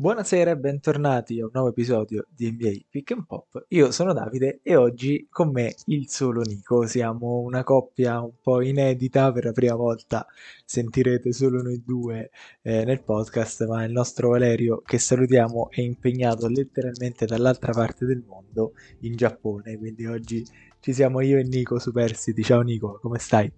Buonasera e bentornati a un nuovo episodio di NBA Pick and Pop. Io sono Davide e oggi con me il solo Nico. Siamo una coppia un po' inedita, per la prima volta sentirete solo noi due eh, nel podcast, ma il nostro Valerio, che salutiamo, è impegnato letteralmente dall'altra parte del mondo, in Giappone, quindi oggi ci siamo io e Nico superstiti. Ciao Nico, come stai?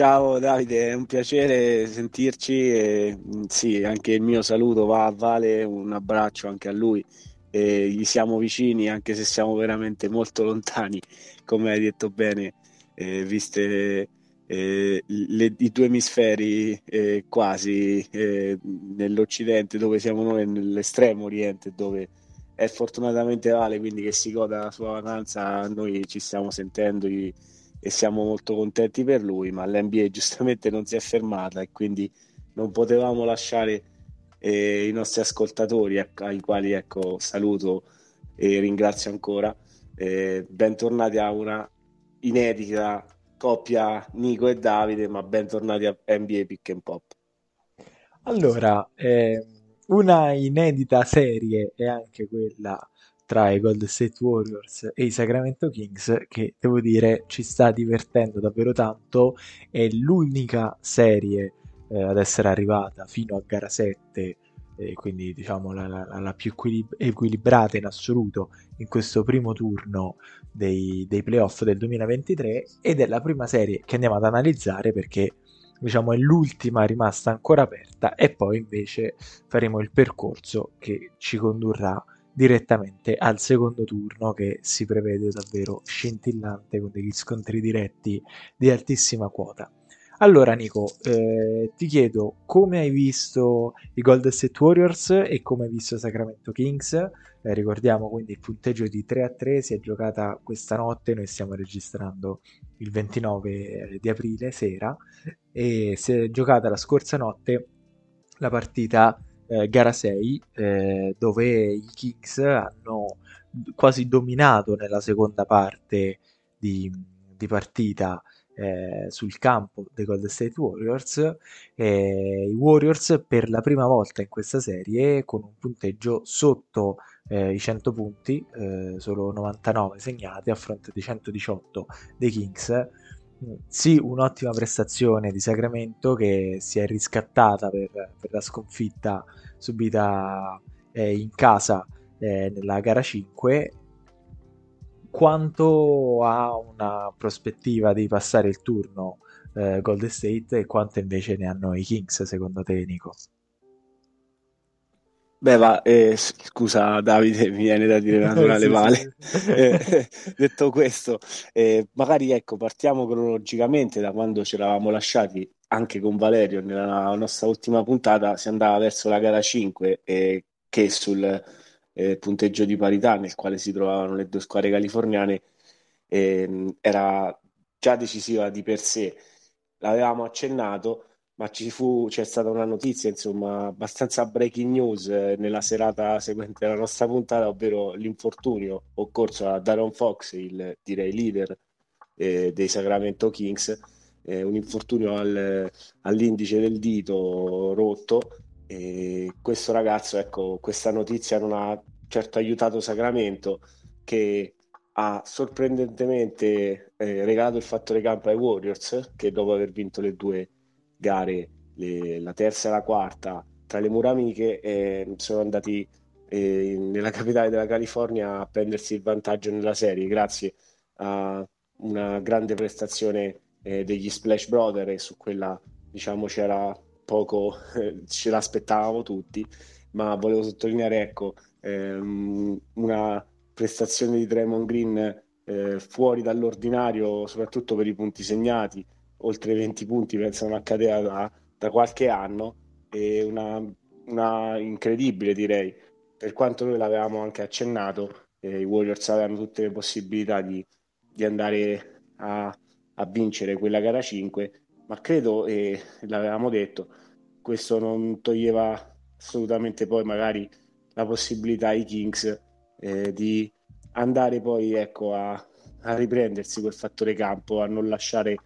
Ciao Davide, è un piacere sentirci e mm, sì, anche il mio saluto va a Vale, un abbraccio anche a lui. E gli siamo vicini anche se siamo veramente molto lontani, come hai detto bene, eh, viste eh, le, i due emisferi eh, quasi eh, nell'Occidente dove siamo noi, nell'estremo Oriente dove è fortunatamente Vale, quindi che si goda la sua vacanza, noi ci stiamo sentendo. Gli, e siamo molto contenti per lui, ma l'NBA giustamente non si è fermata e quindi non potevamo lasciare eh, i nostri ascoltatori ai quali ecco, saluto e ringrazio ancora. Eh, bentornati a una inedita coppia Nico e Davide, ma bentornati a NBA Pick and Pop. Allora, eh, una inedita serie è anche quella tra i Golden State Warriors e i Sacramento Kings che devo dire ci sta divertendo davvero tanto. È l'unica serie eh, ad essere arrivata fino a gara 7 eh, quindi diciamo la, la, la più equilib- equilibrata in assoluto in questo primo turno dei, dei playoff del 2023 ed è la prima serie che andiamo ad analizzare perché diciamo è l'ultima rimasta ancora aperta e poi invece faremo il percorso che ci condurrà direttamente al secondo turno che si prevede davvero scintillante con degli scontri diretti di altissima quota. Allora Nico, eh, ti chiedo come hai visto i Golden State Warriors e come hai visto Sacramento Kings. Eh, ricordiamo quindi il punteggio di 3 a 3 si è giocata questa notte, noi stiamo registrando il 29 di aprile sera e si è giocata la scorsa notte la partita eh, gara 6 eh, dove i Kings hanno quasi dominato nella seconda parte di, di partita eh, sul campo dei Golden State Warriors. I Warriors per la prima volta in questa serie con un punteggio sotto eh, i 100 punti eh, solo 99 segnati a fronte di 118 dei Kings sì, un'ottima prestazione di Sacramento che si è riscattata per, per la sconfitta subita eh, in casa eh, nella gara 5 quanto ha una prospettiva di passare il turno eh, Golden State e quanto invece ne hanno i Kings secondo te Nico? Beh, va, eh, scusa Davide, mi viene da dire naturale sì, male. Sì. Eh, detto questo, eh, magari ecco, partiamo cronologicamente da quando ci eravamo lasciati anche con Valerio nella nostra ultima puntata, si andava verso la gara 5 e che sul eh, punteggio di parità nel quale si trovavano le due squadre californiane ehm, era già decisiva di per sé. L'avevamo accennato ma ci fu, c'è stata una notizia, insomma, abbastanza breaking news eh, nella serata seguente alla nostra puntata, ovvero l'infortunio occorso a Daron Fox, il direi leader eh, dei Sacramento Kings, eh, un infortunio al, all'indice del dito rotto. E questo ragazzo, ecco, questa notizia non ha certo aiutato Sacramento, che ha sorprendentemente eh, regalato il fattore campo ai Warriors, che dopo aver vinto le due gare, le, la terza e la quarta, tra le mura amiche, eh, sono andati eh, nella capitale della California a prendersi il vantaggio nella serie grazie a una grande prestazione eh, degli Splash Brothers e su quella diciamo c'era poco, ce l'aspettavamo tutti, ma volevo sottolineare ecco ehm, una prestazione di Draymond Green eh, fuori dall'ordinario, soprattutto per i punti segnati, oltre 20 punti, penso non accadeva da, da qualche anno, e una, una, incredibile direi, per quanto noi l'avevamo anche accennato, eh, i Warriors avevano tutte le possibilità di, di andare a, a, vincere quella gara 5, ma credo, e l'avevamo detto, questo non toglieva assolutamente poi magari la possibilità ai Kings eh, di andare poi ecco, a, a riprendersi quel fattore campo, a non lasciare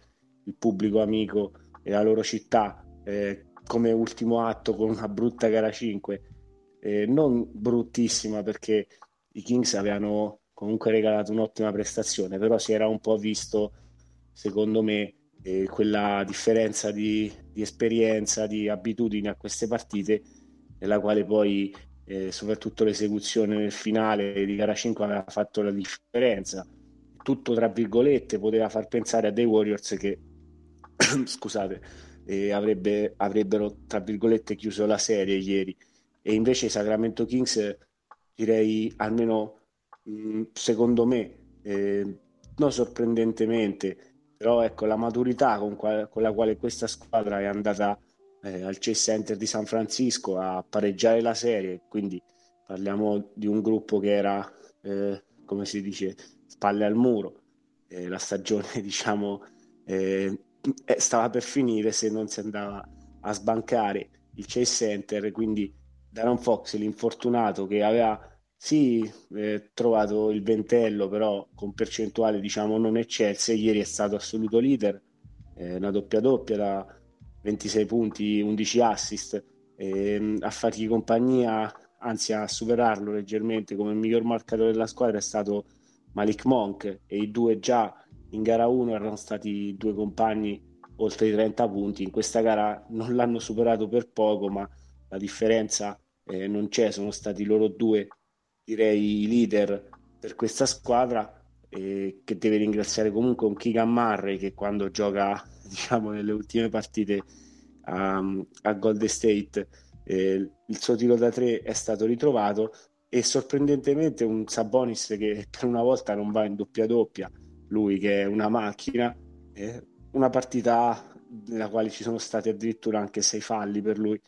il pubblico amico e la loro città eh, come ultimo atto con una brutta gara 5, eh, non bruttissima perché i Kings avevano comunque regalato un'ottima prestazione, però si era un po' visto, secondo me, eh, quella differenza di, di, esperienza, di abitudini a queste partite, nella quale poi eh, soprattutto l'esecuzione nel finale di gara 5 aveva fatto la differenza. Tutto tra virgolette poteva far pensare a dei Warriors che, scusate, eh, avrebbe, avrebbero tra virgolette chiuso la serie ieri. E invece i Sacramento Kings direi almeno mh, secondo me eh, non sorprendentemente però ecco la maturità con, qual- con la quale questa squadra è andata eh, al Chase Center di San Francisco a pareggiare la serie quindi parliamo di un gruppo che era eh, come si dice spalle al muro. Eh, la stagione diciamo eh, stava per finire se non si andava a sbancare il Chase Center, quindi Daron Fox, l'infortunato che aveva sì eh, trovato il ventello, però con percentuale diciamo non eccelse, ieri è stato assoluto leader, eh, una doppia doppia da 26 punti, 11 assist, eh, a fargli compagnia, anzi a superarlo leggermente come miglior marcatore della squadra è stato Malik Monk e i due già in gara 1 erano stati due compagni oltre i 30 punti, in questa gara non l'hanno superato per poco, ma la differenza eh, non c'è, sono stati loro due, direi, i leader per questa squadra, eh, che deve ringraziare comunque un Keegan Murray che quando gioca, diciamo, nelle ultime partite a, a Golden State, eh, il suo tiro da tre è stato ritrovato e sorprendentemente un Sabonis che per una volta non va in doppia doppia, lui che è una macchina, eh, una partita nella quale ci sono stati addirittura anche sei falli per lui.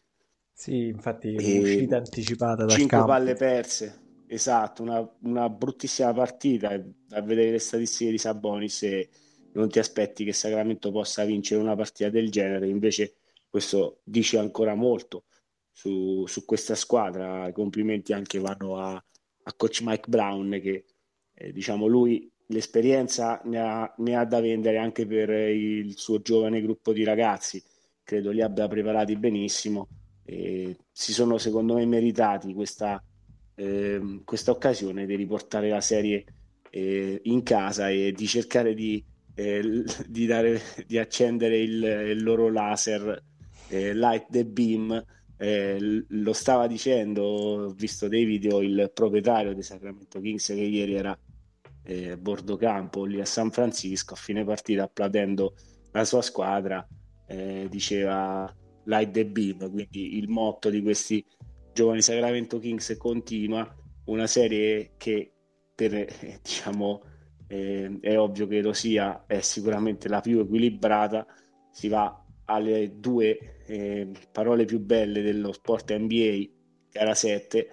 Sì, infatti e uscita anticipata da 5 palle perse, esatto, una, una, bruttissima partita a vedere le statistiche di Sabonis e non ti aspetti che Sacramento possa vincere una partita del genere, invece questo dice ancora molto su, su questa squadra, complimenti anche vanno a, a coach Mike Brown che eh, diciamo lui l'esperienza ne ha, ne ha, da vendere anche per il suo giovane gruppo di ragazzi, credo li abbia preparati benissimo e si sono secondo me meritati questa, eh, questa occasione di riportare la serie eh, in casa e di cercare di, eh, di, dare, di accendere il, il, loro laser eh, Light the Beam. Eh, lo stava dicendo, ho visto dei video, il proprietario di Sacramento Kings che ieri era eh, bordo campo lì a San Francisco a fine partita applaudendo la sua squadra eh, diceva light the beam quindi il motto di questi giovani Sacramento Kings continua una serie che per eh, diciamo eh, è ovvio che lo sia è sicuramente la più equilibrata si va alle due eh, parole più belle dello sport NBA gara 7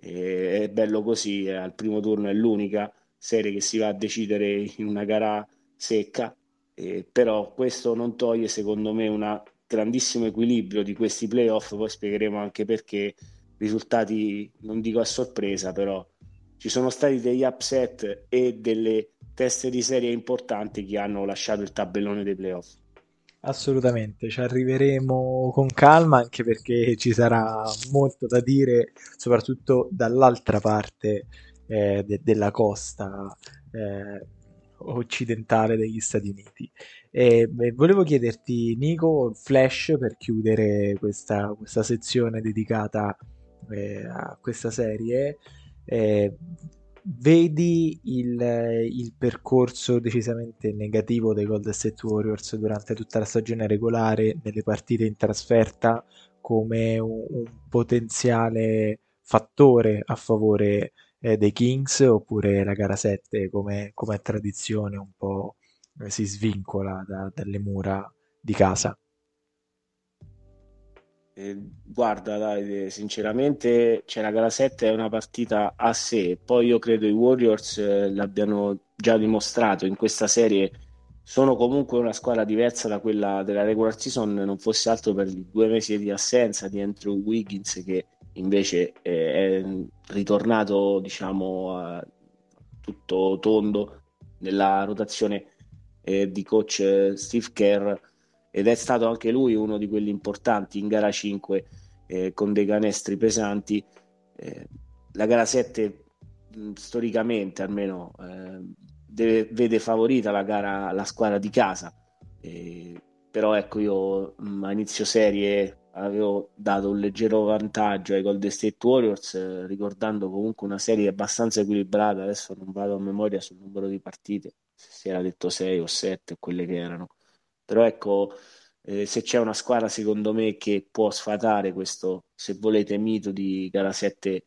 eh, è bello così al primo turno è l'unica serie che si va a decidere in una gara secca, eh, però questo non toglie secondo me un grandissimo equilibrio di questi playoff, poi spiegheremo anche perché risultati non dico a sorpresa, però ci sono stati degli upset e delle teste di serie importanti che hanno lasciato il tabellone dei playoff. Assolutamente, ci arriveremo con calma anche perché ci sarà molto da dire, soprattutto dall'altra parte eh, de- della costa eh, occidentale degli Stati Uniti. E, e volevo chiederti, Nico, flash per chiudere questa, questa sezione dedicata eh, a questa serie. Eh, vedi il, il, percorso decisamente negativo dei Golden State Warriors durante tutta la stagione regolare nelle partite in trasferta come un, un potenziale fattore a favore eh, dei Kings oppure la gara 7 come, come tradizione un po' eh, si svincola da, dalle mura di casa? Eh, guarda, Davide, sinceramente, cioè, la gara 7 è una partita a sé. Poi io credo i Warriors eh, l'abbiano già dimostrato in questa serie. Sono comunque una squadra diversa da quella della regular season, non fosse altro per i due mesi di assenza di Andrew Wiggins che invece è ritornato diciamo tutto tondo nella rotazione eh, di coach Steve Kerr ed è stato anche lui uno di quelli importanti in gara 5 eh, con dei canestri pesanti. Eh, la gara 7 mh, storicamente almeno eh, deve, vede favorita la gara la squadra di casa. però ecco io a inizio serie avevo dato un leggero vantaggio ai Golden State Warriors, eh, ricordando comunque una serie abbastanza equilibrata. Adesso non vado a memoria sul numero di partite, se si era detto 6 o 7, quelle che erano. Però ecco, eh, se c'è una squadra secondo me che può sfatare questo, se volete, mito di gara 7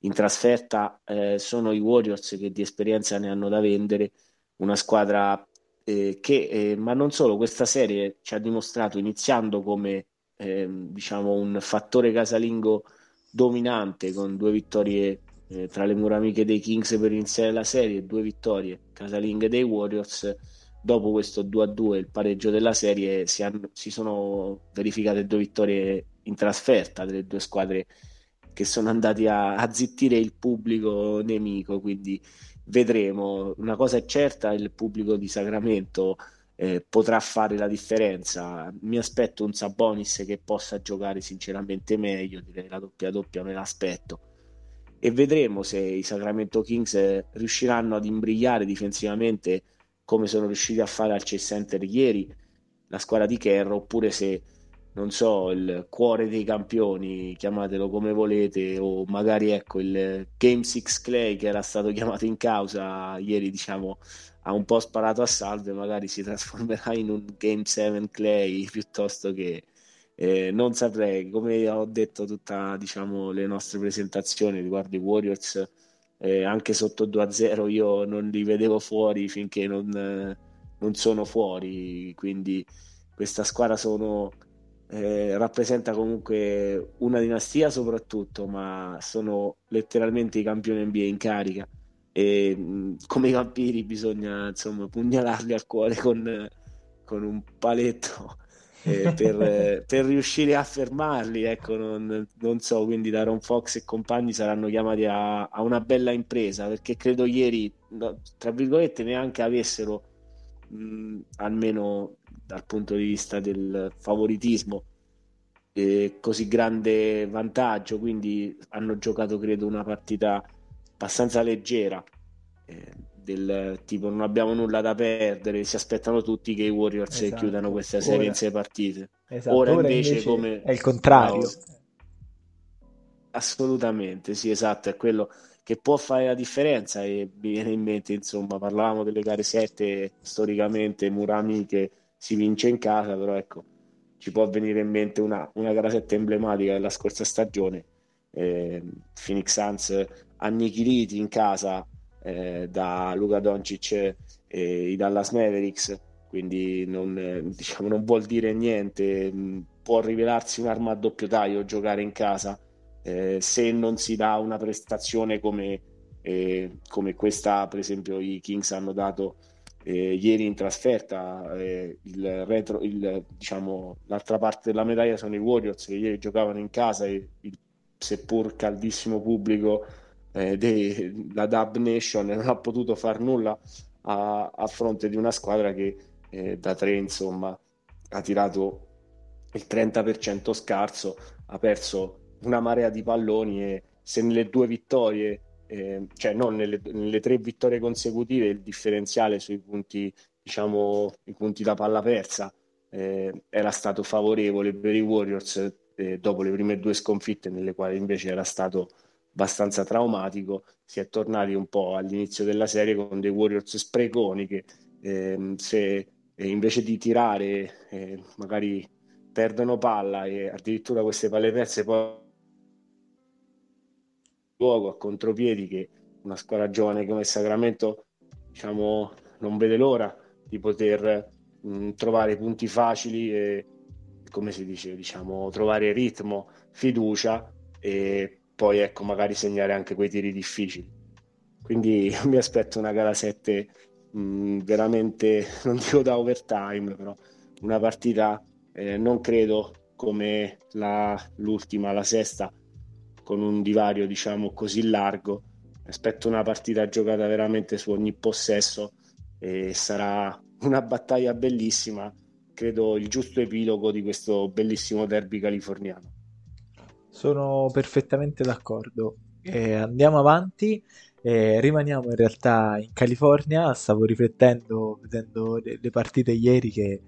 in trasferta, eh, sono i Warriors che di esperienza ne hanno da vendere. Una squadra eh, che, eh, ma non solo, questa serie ci ha dimostrato iniziando come eh, diciamo un fattore casalingo dominante con due vittorie eh, tra le mura amiche dei Kings per iniziare la serie due vittorie casalinghe dei Warriors. Dopo questo 2-2 il pareggio della serie si, hanno, si sono verificate due vittorie in trasferta delle due squadre che sono andati a, a zittire il pubblico nemico quindi vedremo. Una cosa è certa il pubblico di Sacramento eh, potrà fare la differenza. Mi aspetto un Sabonis che possa giocare sinceramente meglio, direi la doppia doppia me l'aspetto. E vedremo se i Sacramento Kings eh, riusciranno ad imbrigliare difensivamente come sono riusciti a fare al Chase Center ieri la squadra di Kerr oppure se non so, il cuore dei campioni, chiamatelo come volete, o magari ecco il Game 6 Clay che era stato chiamato in causa ieri, diciamo, ha un po' sparato a salve, magari si trasformerà in un Game 7 Clay piuttosto che eh, non saprei, come ho detto tutte diciamo, le nostre presentazioni riguardo i Warriors, eh, anche sotto 2-0 io non li vedevo fuori finché non, eh, non sono fuori, quindi questa squadra sono eh, rappresenta comunque una dinastia soprattutto, ma sono letteralmente i campioni NBA in carica e come i vampiri bisogna insomma pugnalarli al cuore con, con un paletto eh, per, per, riuscire a fermarli. Ecco, non, non, so, quindi Daron Fox e compagni saranno chiamati a, a una bella impresa perché credo ieri, no, tra virgolette, neanche avessero mh, almeno dal punto di vista del favoritismo eh, così grande vantaggio quindi hanno giocato credo una partita abbastanza leggera eh, del tipo non abbiamo nulla da perdere si aspettano tutti che i Warriors esatto. chiudano questa serie ora, in sei partite esatto. ora, ora invece, invece, come è il contrario no, assolutamente sì esatto è quello che può fare la differenza e mi viene in mente insomma parlavamo delle gare 7 storicamente Murami che si vince in casa però ecco ci può venire in mente una, una gara 7 emblematica della scorsa stagione eh, Phoenix Suns annichiliti in casa eh, da Luca Doncic e i Dallas Mavericks quindi non, diciamo, non vuol dire niente può rivelarsi un'arma a doppio taglio giocare in casa eh, se non si dà una prestazione come, eh, come questa per esempio i Kings hanno dato eh, ieri in trasferta eh, il retro, il, diciamo, l'altra parte della medaglia sono i Warriors che ieri giocavano in casa e il seppur caldissimo pubblico eh, della Dub Nation non ha potuto far nulla a, a fronte di una squadra che eh, da tre insomma ha tirato il 30% scarso ha perso una marea di palloni e se nelle due vittorie eh, cioè non nelle, nelle, tre vittorie consecutive il differenziale sui punti diciamo i punti da palla persa eh, era stato favorevole per i Warriors eh, dopo le prime due sconfitte nelle quali invece era stato abbastanza traumatico si è tornati un po' all'inizio della serie con dei Warriors spreconi che ehm, se eh, invece di tirare eh, magari perdono palla e addirittura queste palle perse poi luogo a contropiedi che una squadra giovane come Sacramento diciamo, non vede l'ora di poter mh, trovare punti facili e come si dice diciamo, trovare ritmo, fiducia e poi ecco magari segnare anche quei tiri difficili quindi mi aspetto una gara 7 mh, veramente non dico da overtime però una partita eh, non credo come la, l'ultima, la sesta con un divario diciamo così largo. Aspetto una partita giocata veramente su ogni possesso e sarà una battaglia bellissima credo, il giusto epilogo di questo bellissimo derby californiano. Sono perfettamente d'accordo. Eh, andiamo avanti. Eh, rimaniamo in realtà in California. Stavo riflettendo, vedendo le, le partite ieri, che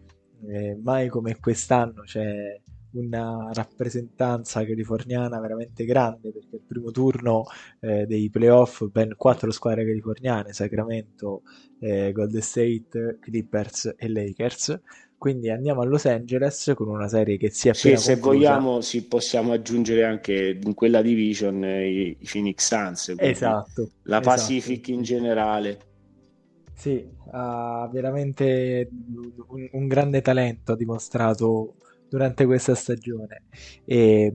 eh, mai come quest'anno c'è una rappresentanza californiana veramente grande perché il primo turno eh, dei playoff ben quattro squadre californiane Sacramento, eh, Golden State, Clippers e Lakers quindi andiamo a Los Angeles con una serie che si è appena sì, se vogliamo sì, possiamo aggiungere anche in quella division eh, i, i Phoenix Suns esatto la esatto. Pacific in generale sì, ha veramente un, un grande talento ha dimostrato durante questa stagione. E,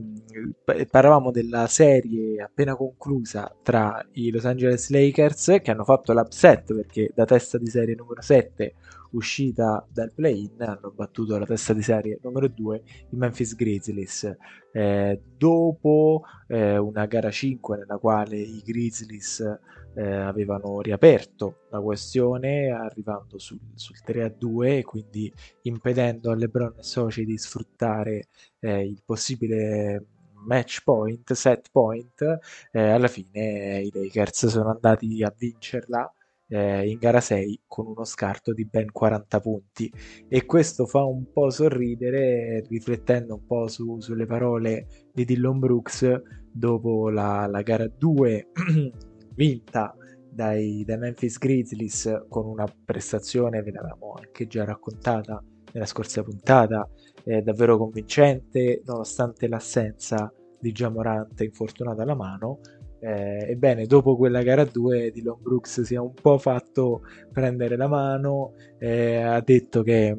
parlavamo della serie appena conclusa tra i Los Angeles Lakers che hanno fatto l'upset perché da testa di serie numero 7 uscita dal play-in hanno battuto la testa di serie numero 2 i Memphis Grizzlies. Eh, dopo eh, una gara 5 nella quale i Grizzlies eh, avevano riaperto la questione arrivando sul, sul 3-2 e quindi impedendo a LeBron e soci di sfruttare eh, il possibile match point, set point, eh, alla fine i Lakers sono andati a vincerla eh, in gara 6 con uno scarto di ben 40 punti. E questo fa un po' sorridere riflettendo un po' su, sulle parole di Dillon Brooks dopo la, la gara 2 vinta dai, dai, Memphis Grizzlies con una prestazione, ve l'avevamo anche già raccontata nella scorsa puntata, eh, davvero convincente nonostante l'assenza di Jamorante infortunata alla mano eh, ebbene, dopo quella gara 2, Dylan Brooks si è un po' fatto prendere la mano, eh, ha detto che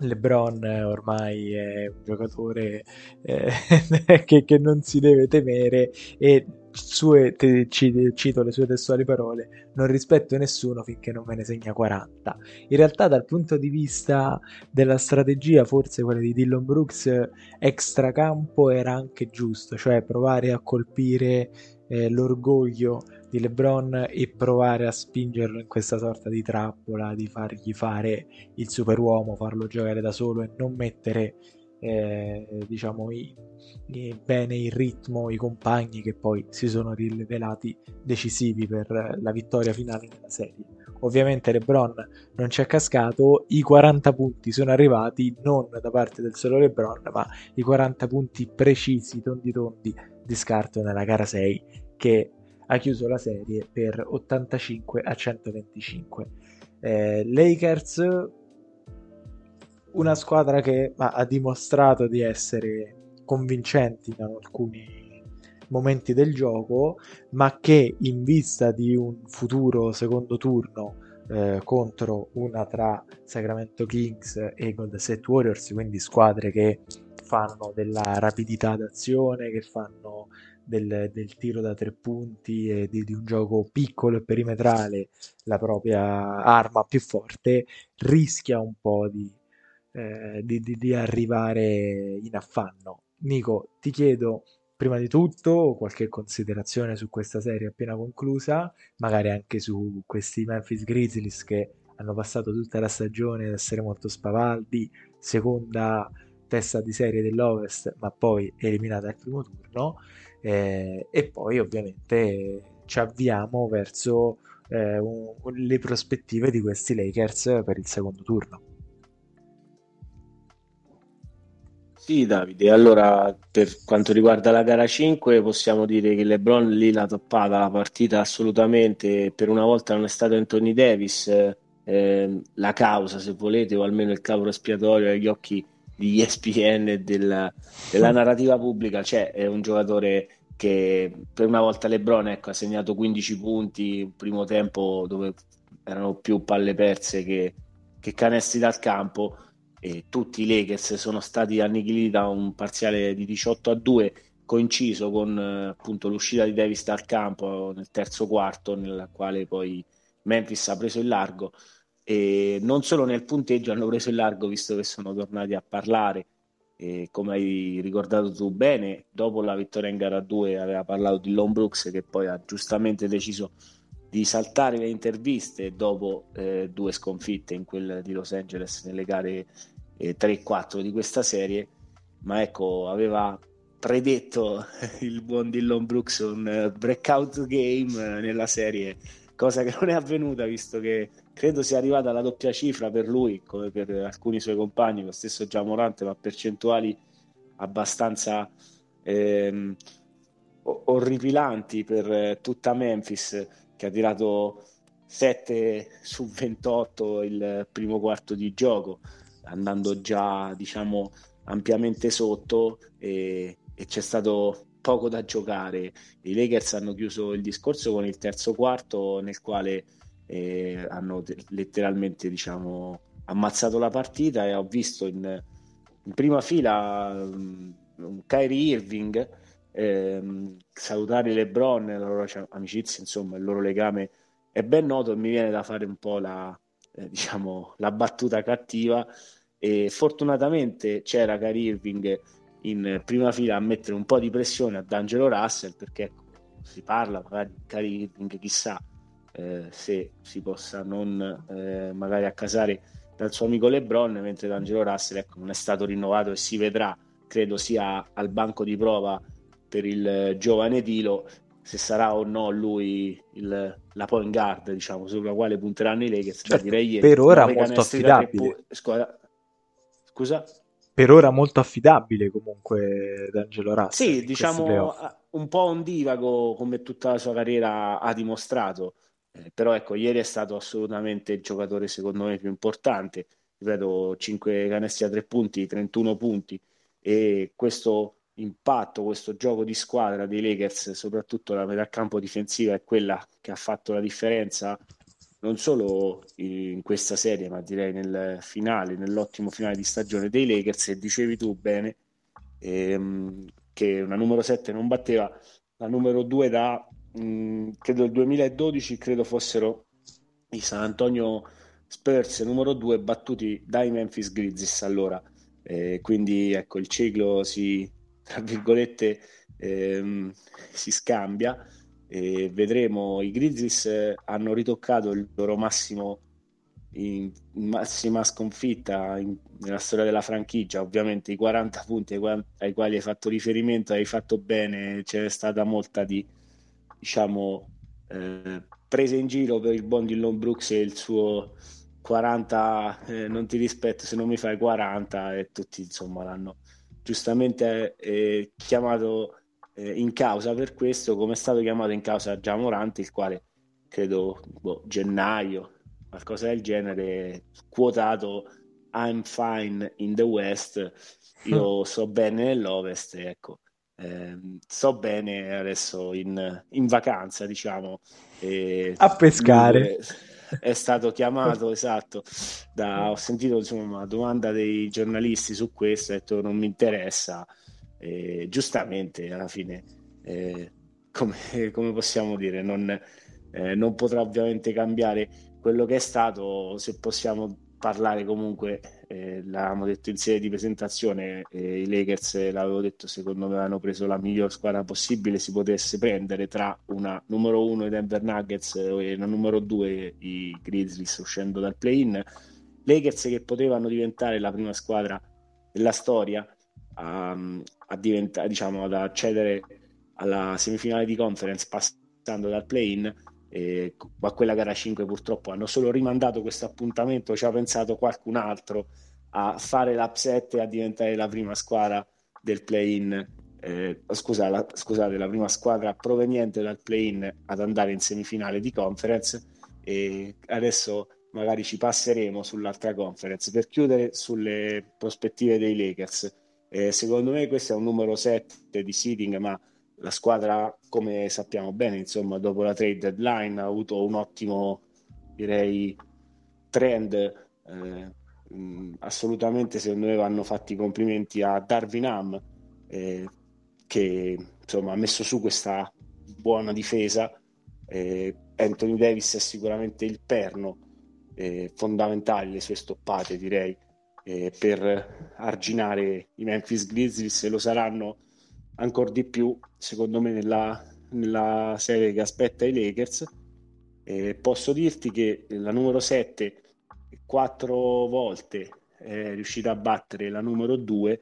LeBron ormai è un giocatore eh, che, che, non si deve temere e sue, te, cito le sue testuali parole, non rispetto nessuno finché non me ne segna 40. In realtà dal punto di vista della strategia, forse quella di Dillon Brooks extracampo era anche giusto, cioè provare a colpire eh, l'orgoglio di LeBron e provare a spingerlo in questa sorta di trappola, di fargli fare il superuomo, farlo giocare da solo e non mettere eh, diciamo i, i, bene il ritmo i compagni che poi si sono rivelati decisivi per la vittoria finale della serie. Ovviamente LeBron non ci è cascato, i 40 punti sono arrivati non da parte del solo LeBron, ma i 40 punti precisi, tondi tondi di scarto nella gara 6 che ha chiuso la serie per 85 a 125. Eh, Lakers, una squadra che ha dimostrato di essere convincenti in alcuni momenti del gioco, ma che in vista di un futuro secondo turno eh, contro una tra Sacramento Kings e Golden State Warriors, quindi squadre che fanno della rapidità d'azione, che fanno del, del tiro da tre punti e di, di, un gioco piccolo e perimetrale la propria arma più forte, rischia un po' di, eh, di, di arrivare in affanno. Nico, ti chiedo prima di tutto qualche considerazione su questa serie appena conclusa, magari anche su questi Memphis Grizzlies che hanno passato tutta la stagione ad essere molto spavaldi, seconda testa di serie dell'Ovest, ma poi eliminata al primo turno. Eh, e poi ovviamente ci avviamo verso eh, un, le prospettive di questi Lakers per il secondo turno. Sì, Davide, allora per quanto riguarda la gara 5 possiamo dire che LeBron lì l'ha toppata la partita assolutamente, per una volta non è stato Anthony Davis eh, la causa, se volete, o almeno il capo espiatorio agli occhi di ESPN e della, della narrativa pubblica, cioè è un giocatore che per una volta Lebron ecco, ha segnato 15 punti, un primo tempo dove erano più palle perse che, che canestri dal campo e tutti i Lakers sono stati annichiliti da un parziale di 18 a 2 coinciso con appunto l'uscita di Davis dal campo nel terzo quarto nella quale poi Memphis ha preso il largo e non solo nel punteggio hanno preso il largo visto che sono tornati a parlare. E come hai ricordato tu bene dopo la vittoria in gara 2 aveva parlato di Lon Brooks che poi ha giustamente deciso di saltare le interviste dopo eh, due sconfitte in quella di Los Angeles nelle gare eh, 3-4 di questa serie, ma ecco, aveva predetto il buon Dillon Brooks un breakout game nella serie, cosa che non è avvenuta visto che credo sia arrivata alla doppia cifra per lui, come per alcuni suoi compagni, lo stesso Giamorante, ma percentuali abbastanza ehm, orripilanti per tutta Memphis, che ha tirato 7 su 28 il primo quarto di gioco, andando già diciamo ampiamente sotto e, e c'è stato poco da giocare. I Lakers hanno chiuso il discorso con il terzo quarto nel quale eh, hanno letteralmente diciamo, ammazzato la partita e ho visto in, in prima fila um, Kyrie Irving ehm, salutare LeBron la loro amicizia, insomma il loro legame è ben noto e mi viene da fare un po' la, eh, diciamo, la battuta cattiva e fortunatamente c'era Kyrie Irving in prima fila a mettere un po' di pressione ad Angelo Russell perché ecco, si parla magari Kyrie Irving chissà eh, se si possa non eh, magari accasare dal suo amico Lebron, mentre D'Angelo Russell ecco, non è stato rinnovato e si vedrà, credo sia al banco di prova per il giovane Dilo, se sarà o no lui il, la point guard, diciamo, sulla quale punteranno i Lakers. Certo, direi ieri, per ora molto affidabile. Pu- Scusa? Per ora molto affidabile comunque D'Angelo Russell. Sì, diciamo un po' ondivago come tutta la sua carriera ha dimostrato eh, però ecco, ieri è stato assolutamente il giocatore secondo me più importante, ripeto, 5 canestri a 3 punti, 31 punti e questo impatto, questo gioco di squadra dei Lakers, soprattutto la metà campo difensiva, è quella che ha fatto la differenza non solo in questa serie, ma direi nel finale, nell'ottimo finale di stagione dei Lakers. E dicevi tu bene ehm, che una numero 7 non batteva la numero 2 da Mm, credo il 2012 credo fossero i San Antonio Spurs numero 2 battuti dai Memphis Grizzlies allora. Eh, quindi ecco il ciclo si tra virgolette ehm, si scambia. E vedremo i Grizzlies hanno ritoccato il loro massimo in massima sconfitta in, nella storia della franchigia. Ovviamente i 40 punti ai quali hai fatto riferimento hai fatto bene c'è stata molta di diciamo, eh, prese in giro per il buon Dillon Brooks e il suo 40 eh, non ti rispetto se non mi fai 40 e tutti insomma l'hanno giustamente eh, chiamato eh, in causa per questo come è stato chiamato in causa già Morante il quale credo boh, gennaio qualcosa del genere quotato I'm fine in the West io so bene nell'Ovest ecco eh, sto bene adesso in, in vacanza, diciamo. E a pescare. È stato chiamato, esatto, da, ho sentito insomma, una domanda dei giornalisti su questo, ho detto non mi interessa. E, giustamente, alla fine, eh, come, come, possiamo dire, non, eh, non potrà ovviamente cambiare quello che è stato, se possiamo parlare comunque, eh, l'avevamo detto in serie di presentazione, eh, i Lakers, l'avevo detto, secondo me hanno preso la miglior squadra possibile si potesse prendere tra una numero uno i Denver Nuggets e una numero due i Grizzlies uscendo dal play-in. Lakers che potevano diventare la prima squadra della storia a, a diventare, diciamo, ad accedere alla semifinale di conference passando dal play-in e a quella gara 5 purtroppo hanno solo rimandato questo appuntamento, ci ha pensato qualcun altro a fare l'upset e a diventare la prima squadra del play-in, eh, scusa, la, scusate, la prima squadra proveniente dal play-in ad andare in semifinale di conference e adesso magari ci passeremo sull'altra conference per chiudere sulle prospettive dei Lakers. Eh, secondo me questo è un numero 7 di seeding, ma la squadra, come sappiamo bene, insomma, dopo la trade deadline ha avuto un ottimo, direi, trend. Eh, assolutamente, secondo me, vanno fatti i complimenti a Darwin Ham, eh, che insomma ha messo su questa buona difesa. Eh, Anthony Davis è sicuramente il perno eh, fondamentale, le sue stoppate, direi, eh, per arginare i Memphis Grizzlies e lo saranno ancora di più, secondo me, nella, nella serie che aspetta i Lakers. Eh, posso dirti che la numero 7 quattro volte è riuscita a battere la numero 2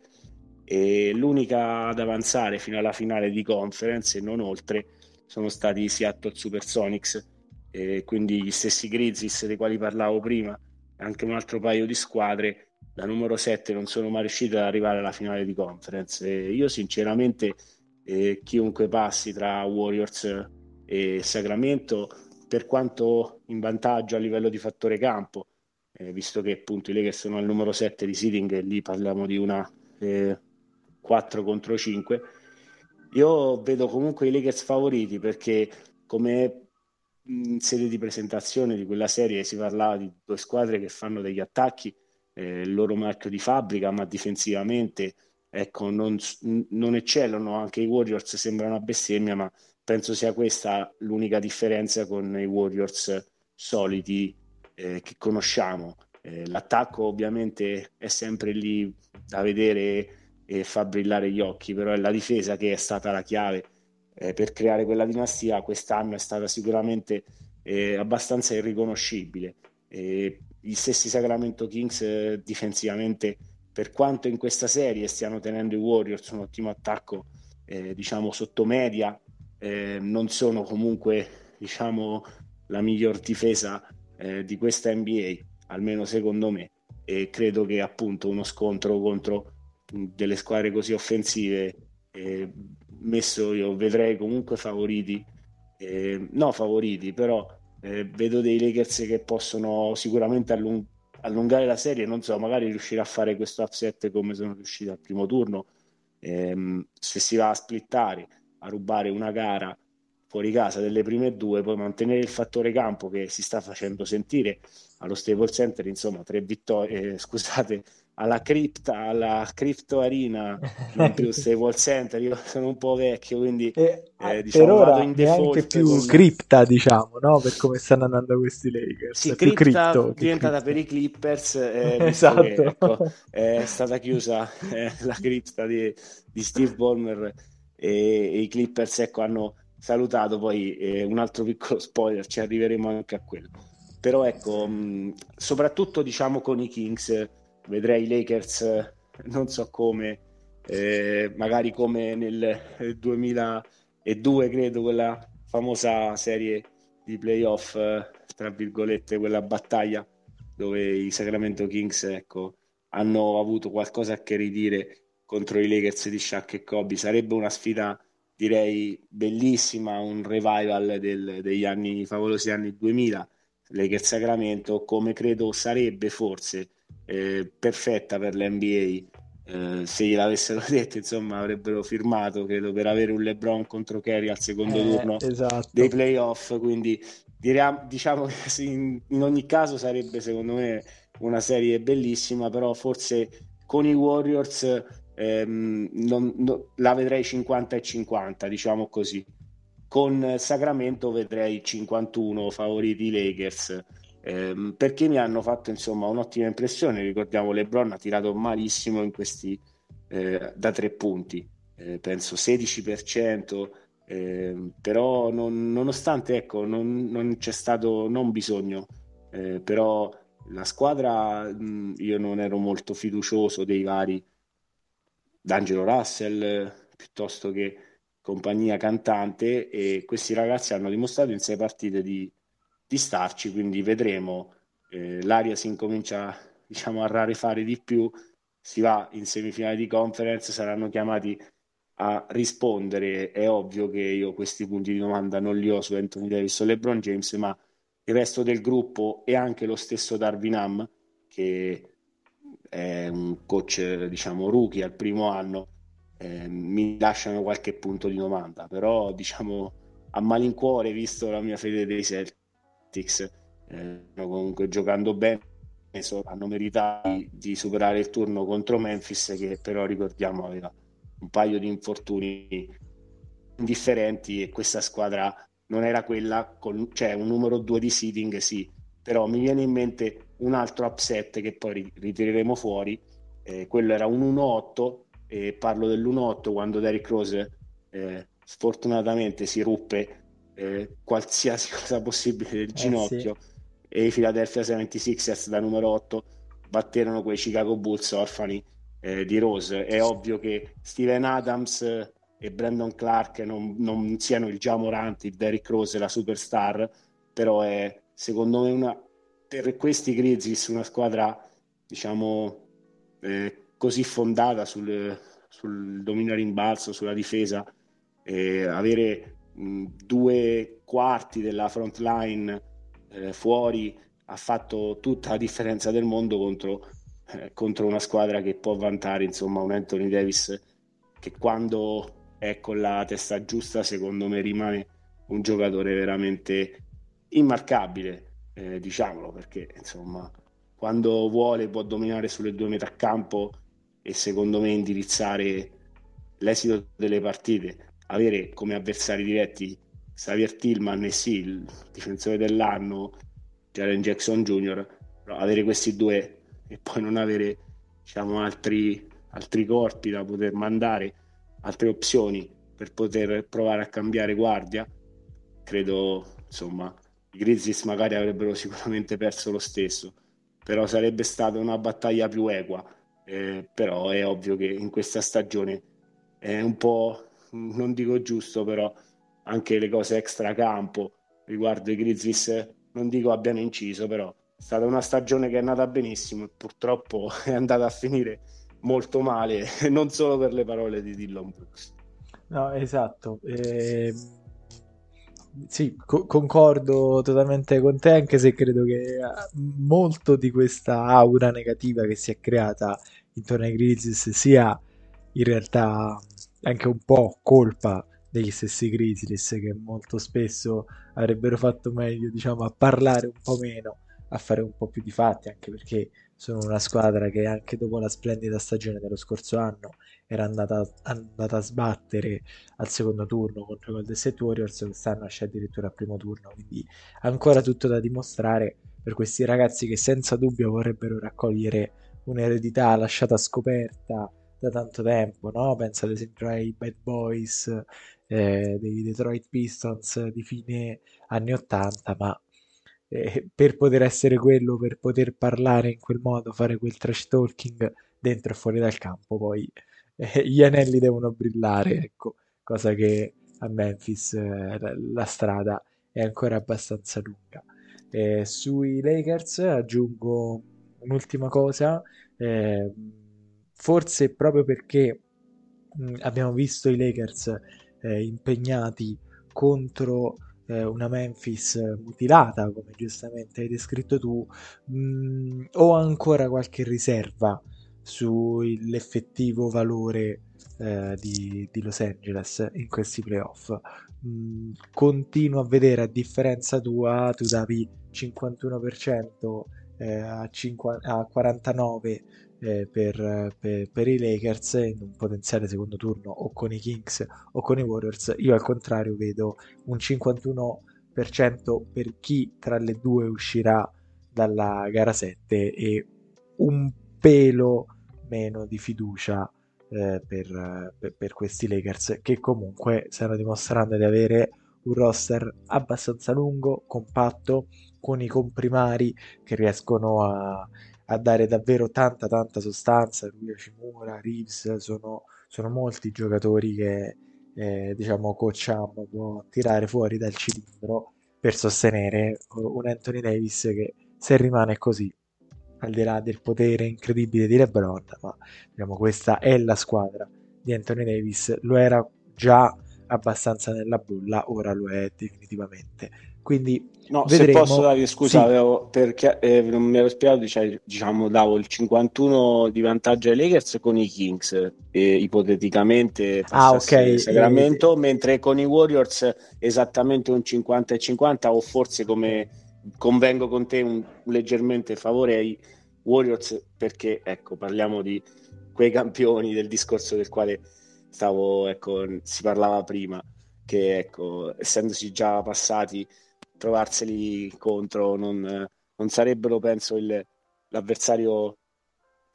e l'unica ad avanzare fino alla finale di conference e non oltre sono stati i Seattle Supersonics e quindi gli stessi Grizzlies dei quali parlavo prima anche un altro paio di squadre la numero 7 non sono mai riuscite ad arrivare alla finale di conference. E io sinceramente eh, chiunque passi tra Warriors e Sacramento per quanto in vantaggio a livello di fattore campo eh, visto che appunto i Lakers sono al numero 7 di seeding e lì parliamo di una eh, 4 contro 5 io vedo comunque i Lakers favoriti perché come in sede di presentazione di quella serie si parlava di due squadre che fanno degli attacchi eh, il loro marchio di fabbrica ma difensivamente ecco, non, non eccellono anche i Warriors sembra una bestemmia ma penso sia questa l'unica differenza con i Warriors soliti eh, che conosciamo eh, l'attacco ovviamente è sempre lì da vedere e fa brillare gli occhi, però è la difesa che è stata la chiave eh, per creare quella dinastia. Quest'anno è stata sicuramente eh, abbastanza irriconoscibile. Gli stessi Sacramento Kings eh, difensivamente, per quanto in questa serie stiano tenendo i Warriors un ottimo attacco, eh, diciamo sotto media, eh, non sono comunque diciamo la miglior difesa eh, di questa NBA, almeno secondo me. E credo che appunto uno scontro contro delle squadre così offensive eh, messo io vedrei comunque favoriti eh, no favoriti però eh, vedo dei Lakers che possono sicuramente allung- allungare la serie non so magari riuscire a fare questo upset come sono riusciti al primo turno. Ehm, se si va a splittare a rubare una gara fuori casa delle prime due poi mantenere il fattore campo che si sta facendo sentire allo Staples Center insomma tre vittorie eh, scusate alla cripta, alla crypto arena, non più Stable Center. Io sono un po' vecchio, quindi e, eh, diciamo, per ora in default più con... cripta, diciamo, no? Per come stanno andando questi Lakers. Sì, cripta cripto, diventata per i Clippers, eh, esatto. Che, ecco, è stata chiusa eh, la cripta di, di Steve Ballmer e, e, i Clippers ecco, hanno salutato poi eh, un altro piccolo spoiler, ci arriveremo anche a quello. Però ecco, mh, soprattutto diciamo con i Kings vedrei i Lakers non so come, eh, magari come nel 2002 credo, quella famosa serie di playoff, tra virgolette, quella battaglia dove i Sacramento Kings ecco, hanno avuto qualcosa a che ridire contro i Lakers di Shaq e Kobe. Sarebbe una sfida direi bellissima, un revival del, degli anni favolosi anni 2000. Lakers Sacramento, come credo sarebbe forse eh, perfetta per l'NBA. Eh, se gliel'avessero detto, insomma, avrebbero firmato, credo, per avere un LeBron contro Kerry al secondo eh, turno esatto. dei playoff. Quindi direi, diciamo che in, in ogni caso sarebbe, secondo me, una serie bellissima, però forse con i Warriors ehm, non, no, la vedrei 50 e 50, diciamo così. Con Sacramento vedrei 51 favoriti Lakers ehm, perché mi hanno fatto insomma un'ottima impressione. Ricordiamo Lebron ha tirato malissimo in questi eh, da tre punti, eh, penso 16%. Eh, però non, nonostante ecco non, non, c'è stato non bisogno eh, però la squadra mh, io non ero molto fiducioso dei vari D'Angelo Russell piuttosto che compagnia cantante e questi ragazzi hanno dimostrato in sei partite di, di starci, quindi vedremo. Eh, l'aria si incomincia diciamo, a rarefare di più, si va in semifinale di conference, saranno chiamati a rispondere. È ovvio che io questi punti di domanda non li ho su Anthony Davis o LeBron James, ma il resto del gruppo e anche lo stesso Darwin Ham, che è un coach diciamo rookie al primo anno, eh, mi lasciano qualche punto di domanda, però diciamo a malincuore, visto la mia fede dei Celtics, Celtics eh, comunque giocando bene hanno meritato di, di, superare il turno contro Memphis che però ricordiamo aveva un paio di infortuni indifferenti e questa squadra non era quella con cioè un numero 2 di seeding sì. Però mi viene in mente un altro upset che poi ritireremo fuori eh, quello era un 1-8 e parlo dell'1-8 quando Derrick Rose eh, sfortunatamente si ruppe eh, qualsiasi cosa possibile del ginocchio eh, sì. e i Philadelphia 76ers da numero 8 batterono quei Chicago Bulls orfani eh, di Rose. È ovvio che Steven Adams e Brandon Clark non, non siano il Jamorant, il Derrick Rose, la superstar, però è secondo me una, per questi Grizzlies una squadra diciamo eh, così fondata sul, sul dominio rimbalzo, sulla difesa, eh, avere mh, due quarti della front line eh, fuori ha fatto tutta la differenza del mondo contro, eh, contro, una squadra che può vantare insomma un Anthony Davis che quando è con la testa giusta secondo me rimane un giocatore veramente immarcabile eh, diciamolo perché insomma quando vuole può dominare sulle due metà campo e secondo me indirizzare l'esito delle partite avere come avversari diretti Xavier Tillman e sì, il difensore dell'anno Jaren Jackson Jr., avere questi due e poi non avere diciamo, altri, altri corpi da poter mandare, altre opzioni per poter provare a cambiare guardia, credo insomma i Grizzlies magari avrebbero sicuramente perso lo stesso, però sarebbe stata una battaglia più equa, eh, però è ovvio che in questa stagione è un po', non dico giusto, però anche le cose extra campo riguardo i Grizzlies non dico abbiano inciso, però è stata una stagione che è andata benissimo e purtroppo è andata a finire molto male, non solo per le parole di Dillon Brooks. No, esatto. Eh, sì, co- concordo totalmente con te, anche se credo che eh, molto di questa aura negativa che si è creata intorno ai Grizzlies sia in realtà anche un po' colpa degli stessi Grizzlies che molto spesso avrebbero fatto meglio diciamo a parlare un po' meno a fare un po' più di fatti anche perché sono una squadra che anche dopo la splendida stagione dello scorso anno era andata, andata a sbattere al secondo turno contro i Golden State Warriors quest'anno esce addirittura al primo turno quindi ancora tutto da dimostrare per questi ragazzi che senza dubbio vorrebbero raccogliere un'eredità lasciata scoperta da tanto tempo, no? Penso ad esempio ai Bad Boys eh, dei Detroit Pistons di fine anni 80, ma eh, per poter essere quello, per poter parlare in quel modo, fare quel trash talking dentro e fuori dal campo, poi eh, gli anelli devono brillare, ecco, cosa che a Memphis eh, la strada è ancora abbastanza lunga. Eh, sui Lakers aggiungo un'ultima cosa, eh, forse proprio perché mh, abbiamo visto i Lakers eh, impegnati contro eh, una Memphis mutilata, come giustamente hai descritto tu, mh, ho ancora qualche riserva sull'effettivo valore eh, di, di, Los Angeles in questi playoff. Mh, continuo a vedere, a differenza tua, tu davi 51% eh, a, 50, a 49% eh, per, per, per, i Lakers in un potenziale secondo turno o con i Kings o con i Warriors. Io al contrario vedo un 51% per chi tra le due uscirà dalla gara 7 e un pelo meno di fiducia eh, per, per, questi Lakers che comunque stanno dimostrando di avere un roster abbastanza lungo, compatto, con i comprimari che riescono a, a dare davvero tanta tanta sostanza. Lui, Hashimura, Reeves sono, sono molti giocatori che eh, diciamo Coach può tirare fuori dal cilindro per sostenere un Anthony Davis che se rimane così al di là del potere incredibile di LeBron ma diciamo questa è la squadra di Anthony Davis lo era già abbastanza nella bolla ora lo è definitivamente quindi No, Vedremo. se posso Davide, scusa, sì. avevo, perché eh, non mi ero spiegato, cioè, diciamo, davo il 51 di vantaggio ai Lakers con i Kings, e ipoteticamente ah, ok Sacramento, eh, mentre con i Warriors esattamente un 50 e 50 o forse come convengo con te un, leggermente favore ai Warriors perché, ecco, parliamo di quei campioni del discorso del quale stavo, ecco, si parlava prima, che, ecco, essendosi già passati trovarseli contro non, non sarebbero, penso, il, l'avversario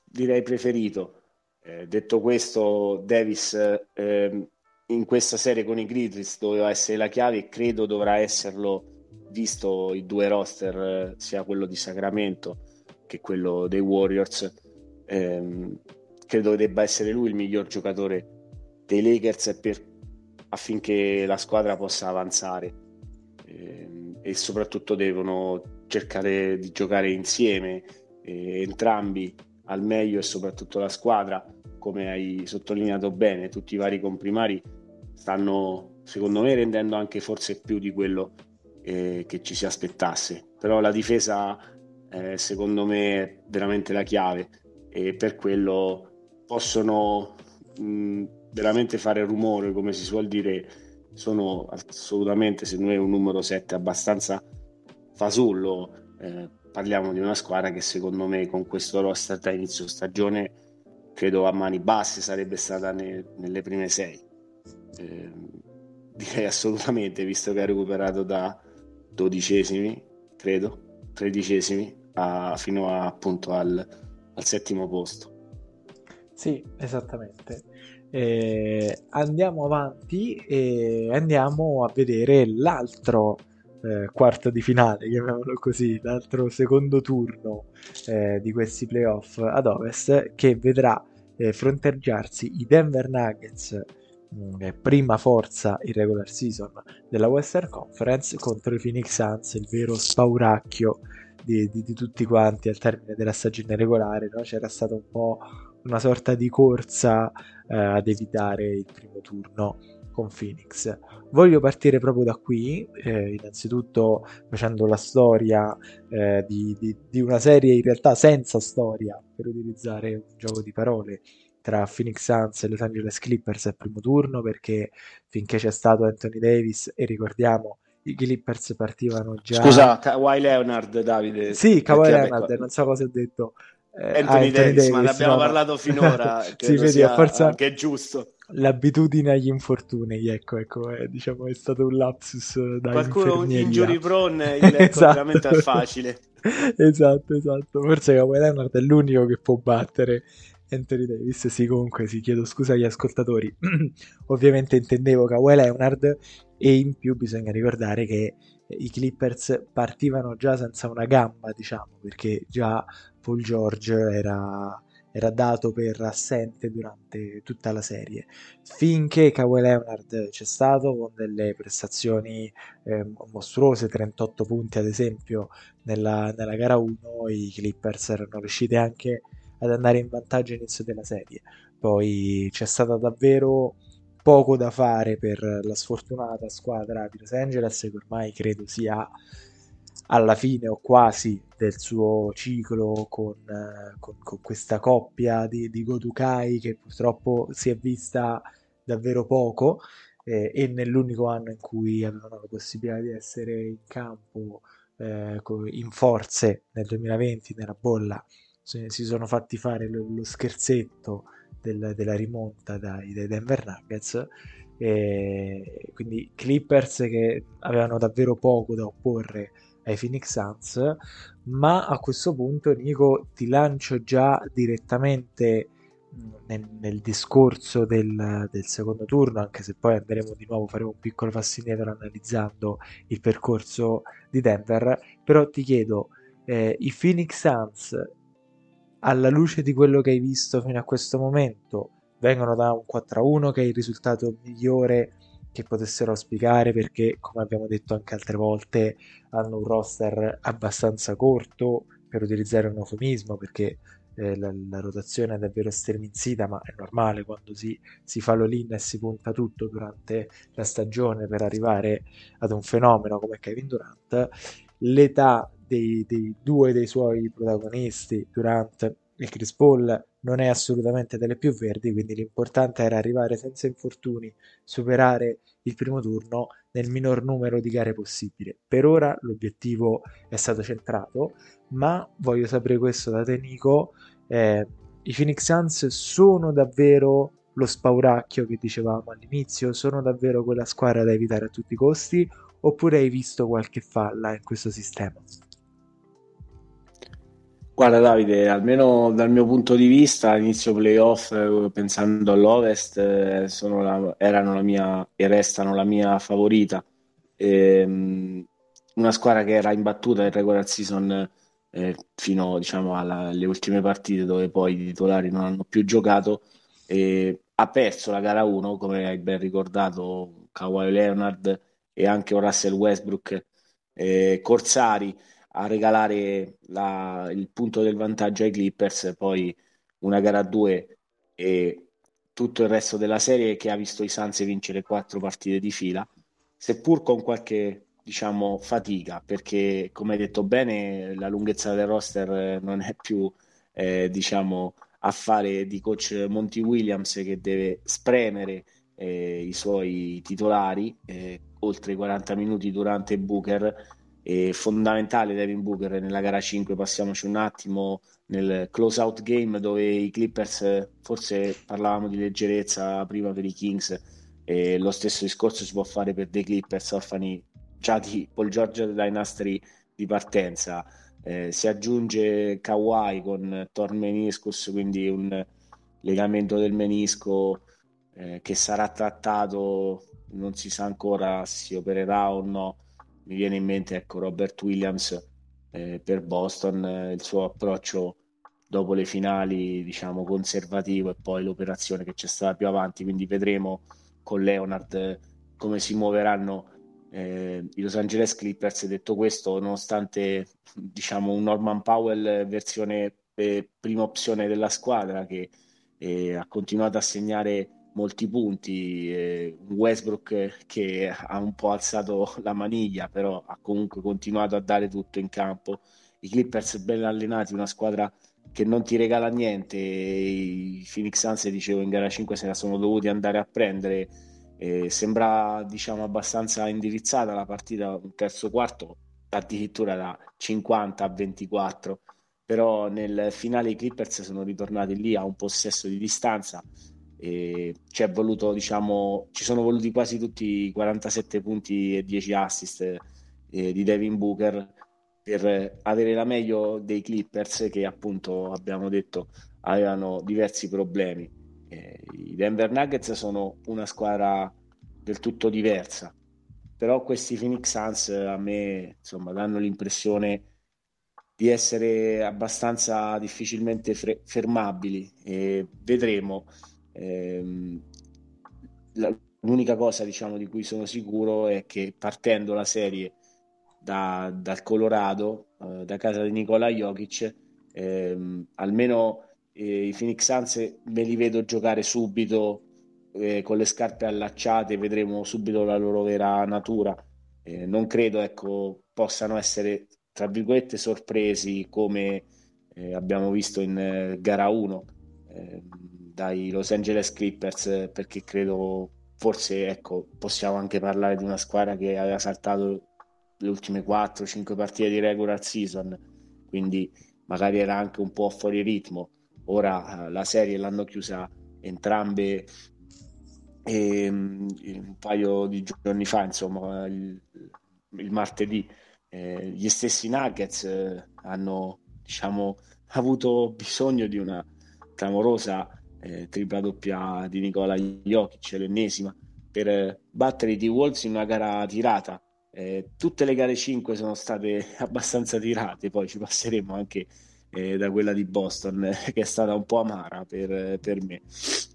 direi preferito. Eh, detto questo, Davis eh, in questa serie con i Grizzlies doveva essere la chiave e credo dovrà esserlo visto i due roster, eh, sia quello di Sacramento che quello dei Warriors. Ehm, credo debba essere lui il miglior giocatore dei Lakers per, affinché la squadra possa avanzare ehm, e soprattutto devono cercare di giocare insieme eh, entrambi al meglio e soprattutto la squadra come hai sottolineato bene tutti i vari comprimari stanno secondo me rendendo anche forse più di quello eh, che ci si aspettasse. Però la difesa eh, secondo me è veramente la chiave e per quello possono mh, veramente fare rumore, come si suol dire, sono assolutamente, se noi è un numero 7 abbastanza fasullo, eh, parliamo di una squadra che secondo me con questo roster da inizio stagione credo a mani basse sarebbe stata ne, nelle prime 6. Eh, direi assolutamente, visto che ha recuperato da dodicesimi, credo, tredicesimi, a, fino a, appunto al, al settimo posto. Sì, esattamente. Eh, andiamo avanti e andiamo a vedere l'altro eh, quarto di finale, chiamiamolo così, l'altro secondo turno eh, di questi playoff ad ovest che vedrà eh, fronteggiarsi i Denver Nuggets, mm, prima forza in regular season della Western Conference, contro i Phoenix Suns, il vero spauracchio di, di, di tutti quanti al termine della stagione regolare. No? C'era stato un po' una sorta di corsa eh, ad evitare il primo turno con Phoenix. Voglio partire proprio da qui, eh, innanzitutto facendo la storia eh, di, di, di, una serie in realtà senza storia, per utilizzare un gioco di parole, tra Phoenix Suns e Los Angeles Clippers al primo turno, perché finché c'è stato Anthony Davis, e ricordiamo i Clippers partivano già... Scusa, Kawhi Leonard, Davide. Sì, Kawhi Leonard, non so cosa ho detto Anthony, Anthony Davis, Davis, ma ne abbiamo no, parlato finora. sì, vedi, a forza che è giusto. L'abitudine agli infortuni, ecco, ecco, è, diciamo, è stato un lapsus da Qualcuno un injury prone gli esatto. veramente facile. esatto, esatto. Forse Kawhi Leonard è l'unico che può battere Anthony Davis. Sì, comunque, sì, chiedo scusa agli ascoltatori. Ovviamente intendevo Kawhi Leonard e in più bisogna ricordare che i Clippers partivano già senza una gamba, diciamo, perché già Paul George era, era dato per assente durante tutta la serie. Finché Kawhi Leonard c'è stato con delle prestazioni eh, mostruose, 38 punti ad esempio nella, nella gara 1, i Clippers erano riusciti anche ad andare in vantaggio all'inizio della serie. Poi c'è stata davvero poco da fare per la sfortunata squadra di Los Angeles che ormai credo sia alla fine o quasi del suo ciclo con, con, con questa coppia di, di Godukai che purtroppo si è vista davvero poco eh, e nell'unico anno in cui avevano la possibilità di essere in campo eh, in forze nel 2020 nella bolla si sono fatti fare lo, lo scherzetto del, della rimonta dai, dai Denver Nuggets. E quindi Clippers che avevano davvero poco da opporre ai Phoenix Suns, ma a questo punto Nico ti lancio già direttamente nel, nel discorso del, del, secondo turno, anche se poi andremo di nuovo, faremo un piccolo passo indietro analizzando il percorso di Denver, però ti chiedo, eh, i Phoenix Suns alla luce di quello che hai visto fino a questo momento, vengono da un 4-1 che è il risultato migliore che potessero auspicare perché, come abbiamo detto anche altre volte, hanno un roster abbastanza corto per utilizzare un eufemismo perché eh, la, la, rotazione è davvero sterminzita, ma è normale quando si, si fa l'all-in e si punta tutto durante la stagione per arrivare ad un fenomeno come Kevin Durant. L'età dei, dei due dei suoi protagonisti, Durant e Chris Paul, non è assolutamente delle più verdi, quindi l'importante era arrivare senza infortuni, superare il primo turno nel minor numero di gare possibile. Per ora l'obiettivo è stato centrato, ma voglio sapere questo da te Nico, eh, i Phoenix Suns sono davvero lo spauracchio che dicevamo all'inizio, sono davvero quella squadra da evitare a tutti i costi, oppure hai visto qualche falla in questo sistema? Guarda Davide, almeno dal mio punto di vista, all'inizio playoff, eh, pensando all'Ovest, eh, la, erano la mia e restano la mia favorita. E, ehm, una squadra che era imbattuta in regular season eh, fino diciamo, alla, alle ultime partite dove poi i titolari non hanno più giocato. E ha perso la gara 1, come hai ben ricordato, Kawhi Leonard e anche Russell Westbrook, eh, Corsari a regalare la, il punto del vantaggio ai Clippers, poi una gara a due e tutto il resto della serie che ha visto i Suns vincere quattro partite di fila, seppur con qualche diciamo fatica, perché come hai detto bene la lunghezza del roster non è più eh, diciamo affare di coach Monty Williams che deve spremere eh, i suoi titolari eh, oltre i 40 minuti durante Booker è fondamentale Devin Booker nella gara 5 passiamoci un attimo nel close out game dove i Clippers forse parlavamo di leggerezza prima per i Kings e lo stesso discorso si può fare per dei Clippers orfani già di Paul George Dynasty di partenza. Eh, si aggiunge Kawhi con torn meniscus quindi un legamento del menisco eh, che sarà trattato non si sa ancora se si opererà o no mi viene in mente ecco, Robert Williams eh, per Boston, eh, il suo approccio dopo le finali, diciamo, conservativo e poi l'operazione che c'è stata più avanti, quindi vedremo con Leonard eh, come si muoveranno eh, i Los Angeles Clippers. Detto questo, nonostante diciamo un Norman Powell versione eh, prima opzione della squadra che eh, ha continuato a segnare molti punti, eh, Westbrook che ha un po' alzato la maniglia, però ha comunque continuato a dare tutto in campo. I Clippers ben allenati, una squadra che non ti regala niente. I Phoenix Suns, dicevo, in gara 5 se la sono dovuti andare a prendere. Eh, sembra diciamo abbastanza indirizzata la partita un terzo quarto addirittura da 50 a 24 però nel finale i Clippers sono ritornati lì a un possesso di distanza e ci, voluto, diciamo, ci sono voluti quasi tutti i 47 punti e 10 assist eh, di Devin Booker per avere la meglio dei Clippers che appunto abbiamo detto avevano diversi problemi. Eh, I Denver Nuggets sono una squadra del tutto diversa, però questi Phoenix Suns a me insomma danno l'impressione di essere abbastanza difficilmente fre- fermabili e vedremo Ehm, la, l'unica cosa diciamo, di cui sono sicuro è che partendo la serie da, dal Colorado, eh, da casa di Nikola Jokic, ehm, almeno eh, i Phoenix Suns me li vedo giocare subito eh, con le scarpe allacciate, vedremo subito la loro vera natura. Eh, non credo ecco, possano essere, tra virgolette, sorpresi come eh, abbiamo visto in eh, gara 1 dai Los Angeles Clippers perché credo forse ecco, possiamo anche parlare di una squadra che aveva saltato le ultime 4-5 partite di regular season quindi magari era anche un po' fuori ritmo. Ora eh, la serie l'hanno chiusa entrambe e, um, un paio di giorni fa insomma il, il martedì. Eh, gli stessi Nuggets eh, hanno diciamo avuto bisogno di una clamorosa eh, tripla doppia di Nicola Jokic, l'ennesima, per eh, battere i T-Wolves in una gara tirata. Eh, tutte le gare 5 sono state abbastanza tirate, poi ci passeremo anche eh, da quella di Boston, che è stata un po' amara per, per me.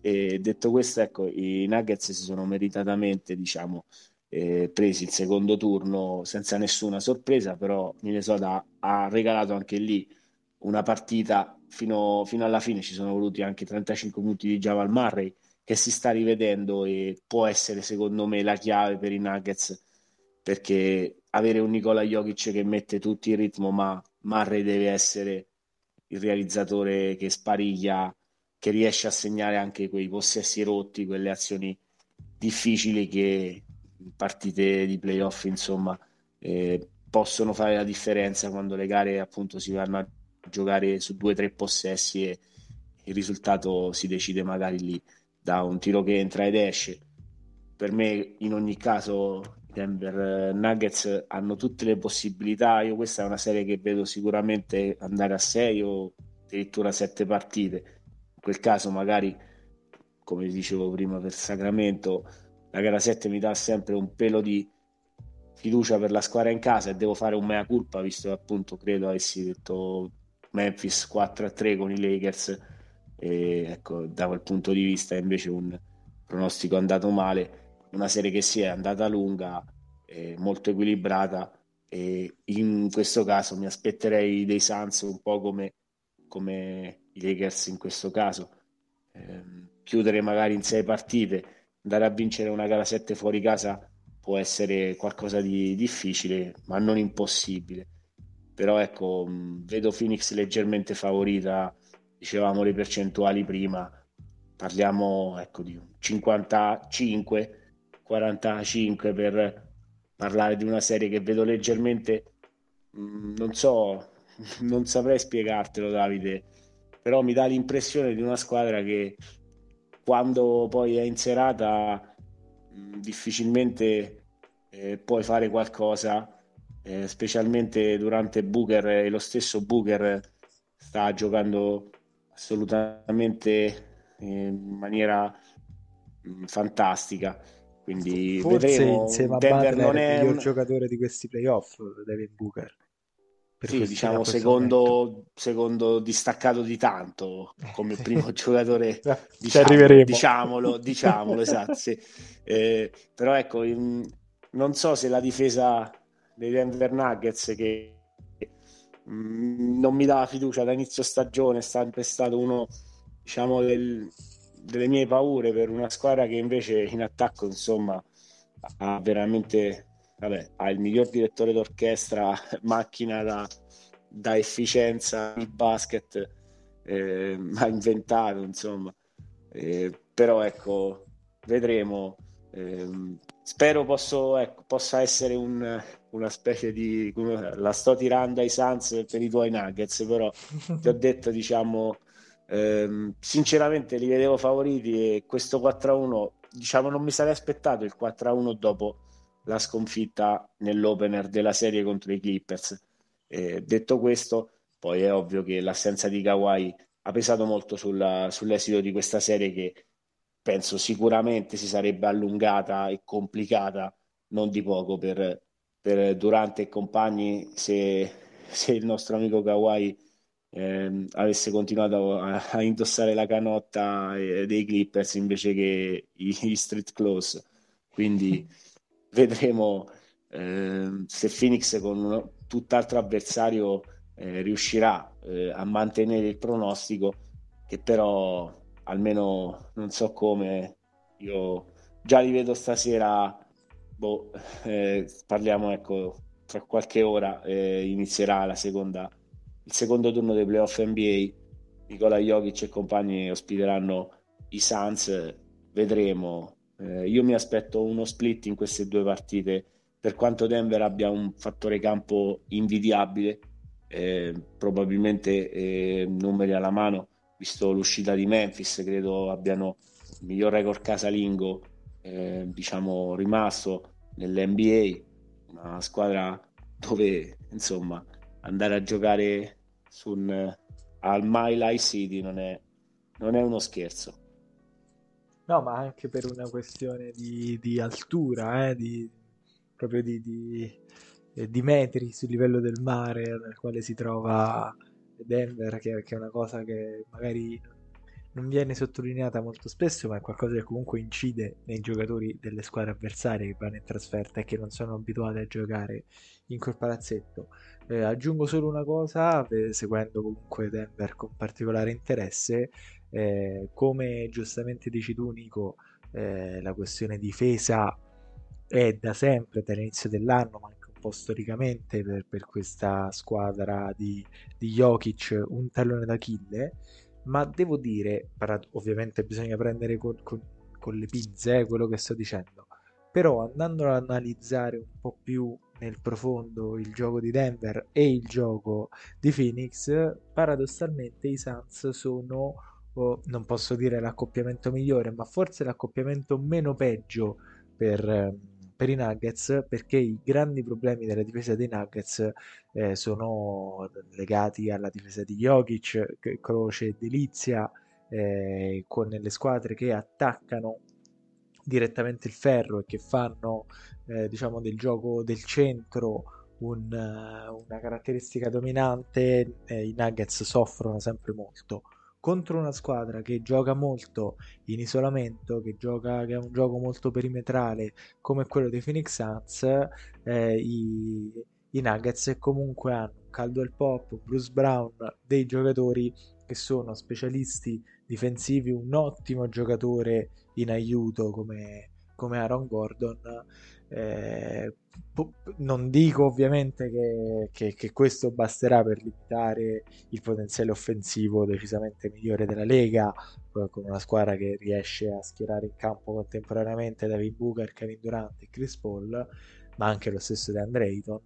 E detto questo, ecco, i Nuggets si sono meritatamente, diciamo, eh, presi il secondo turno senza nessuna sorpresa, però Minnesota ha regalato anche lì una partita fino, fino, alla fine. Ci sono voluti anche 35 minuti di Javal Murray che si sta rivedendo e può essere secondo me la chiave per i Nuggets perché avere un Nicola Jokic che mette tutti in ritmo ma Murray deve essere il realizzatore che spariglia che riesce a segnare anche quei possessi rotti quelle azioni difficili che in partite di playoff insomma eh, possono fare la differenza quando le gare appunto si vanno a giocare su due o tre possessi e il risultato si decide magari lì da un tiro che entra ed esce. Per me, in ogni caso, i Denver Nuggets hanno tutte le possibilità. Io questa è una serie che vedo sicuramente andare a 6 o addirittura 7 partite. In quel caso, magari, come dicevo prima per Sacramento, la gara 7 mi dà sempre un pelo di fiducia per la squadra in casa e devo fare un mea culpa, visto che appunto credo avessi detto Memphis 4-3 con i Lakers. E ecco, da quel punto di vista invece un pronostico andato male, una serie che si è andata lunga, eh, molto equilibrata e in questo caso mi aspetterei dei Suns un po' come, come i Lakers in questo caso, eh, chiudere magari in sei partite, andare a vincere una gara 7 fuori casa può essere qualcosa di difficile, ma non impossibile. Però ecco, vedo Phoenix leggermente favorita, dicevamo le percentuali prima, parliamo ecco, di 55, 45 per parlare di una serie che vedo leggermente, non so, non saprei spiegartelo Davide, però mi dà l'impressione di una squadra che quando poi è in serata difficilmente eh, puoi fare qualcosa, eh, specialmente durante Booker e lo stesso Booker sta giocando assolutamente in maniera mh, fantastica. Quindi Forse vedremo. insieme a Denver Butler non è il miglior un... giocatore di questi playoff, David Booker. Sì, diciamo secondo, secondo distaccato di tanto come primo giocatore, Ci diciamo, arriveremo. diciamolo, diciamolo, esatto. sì. Eh, però ecco, in- non so se la difesa dei Denver Nuggets che mm, non mi dava fiducia da inizio stagione, è sempre stato uno, diciamo, del- delle mie paure per una squadra che invece in attacco, insomma, ha veramente, vabbè, ha il miglior direttore d'orchestra, macchina da, da efficienza di basket, eh, ha inventato, insomma. Eh, però ecco, vedremo. Ehm, spero posso, ecco, possa essere un- una specie di... la sto tirando ai Suns per i tuoi Nuggets, però ti ho detto, diciamo, ehm, sinceramente li vedevo favoriti e questo 4-1, diciamo, non mi sarei aspettato il 4-1 dopo la sconfitta nell'opener della serie contro i Clippers. Eh, detto questo, poi è ovvio che l'assenza di Kawhi ha pesato molto sulla- sull'esito di questa serie che penso sicuramente si sarebbe allungata e complicata non di poco per, per Durant e compagni se, se il nostro amico Kawhi ehm, avesse continuato a, a indossare la canotta eh, dei Clippers invece che i, i street clothes. Quindi vedremo ehm, se Phoenix con un tutt'altro avversario eh, riuscirà eh, a mantenere il pronostico che però almeno non so come io già li vedo stasera boh, eh, parliamo ecco tra qualche ora eh, inizierà la seconda il secondo turno dei playoff NBA Nikola Jokic e compagni ospiteranno i Suns vedremo. Eh, io mi aspetto uno split in queste due partite. Per quanto Denver abbia un fattore campo invidiabile eh, probabilmente eh, numeri alla mano visto l'uscita di Memphis, credo abbiano il miglior record casalingo, eh, diciamo, rimasto nell'NBA, una squadra dove, insomma, andare a giocare su un, al My Life City non è, non è uno scherzo. No, ma anche per una questione di, di altura, eh, di, proprio di, di- eh, di metri sul livello del mare nel quale si trova Denver, che, che è una cosa che magari non viene sottolineata molto spesso, ma è qualcosa che comunque incide nei giocatori delle squadre avversarie che vanno in trasferta e che non sono abituati a giocare in quel palazzetto. Eh, aggiungo solo una cosa, eh, seguendo comunque Denver con particolare interesse, eh, come giustamente dici tu, Nico, eh, la questione difesa è da sempre, dall'inizio dell'anno, ma anche un po' storicamente per, per questa squadra di, di Jokic, un tallone d'Achille. Ma devo dire, ovviamente bisogna prendere con, con- con le pinze eh, quello che sto dicendo, però andando ad analizzare un po' più nel profondo il gioco di Denver e il gioco di Phoenix, paradossalmente i Suns sono o non posso dire l'accoppiamento migliore, ma forse l'accoppiamento meno peggio per, ehm, per i Nuggets, perché i grandi problemi della difesa dei Nuggets eh, sono legati alla difesa di Jokic, Croce e Delizia, eh, con le squadre che attaccano direttamente il ferro e che fanno eh, diciamo del gioco del centro un, una caratteristica dominante, eh, i Nuggets soffrono sempre molto. Contro una squadra che gioca molto in isolamento, che, gioca, che ha un gioco molto perimetrale come quello dei Phoenix Suns, eh, i, i Nuggets comunque hanno Caldwell Pop, Bruce Brown, dei giocatori che sono specialisti difensivi, un ottimo giocatore in aiuto come, come Aaron Gordon. Eh, non dico ovviamente che, che, che, questo basterà per limitare il potenziale offensivo decisamente migliore della Lega, con una squadra che riesce a schierare in campo contemporaneamente David Booker, Kevin Durant e Chris Paul, ma anche lo stesso di Andre Ayton.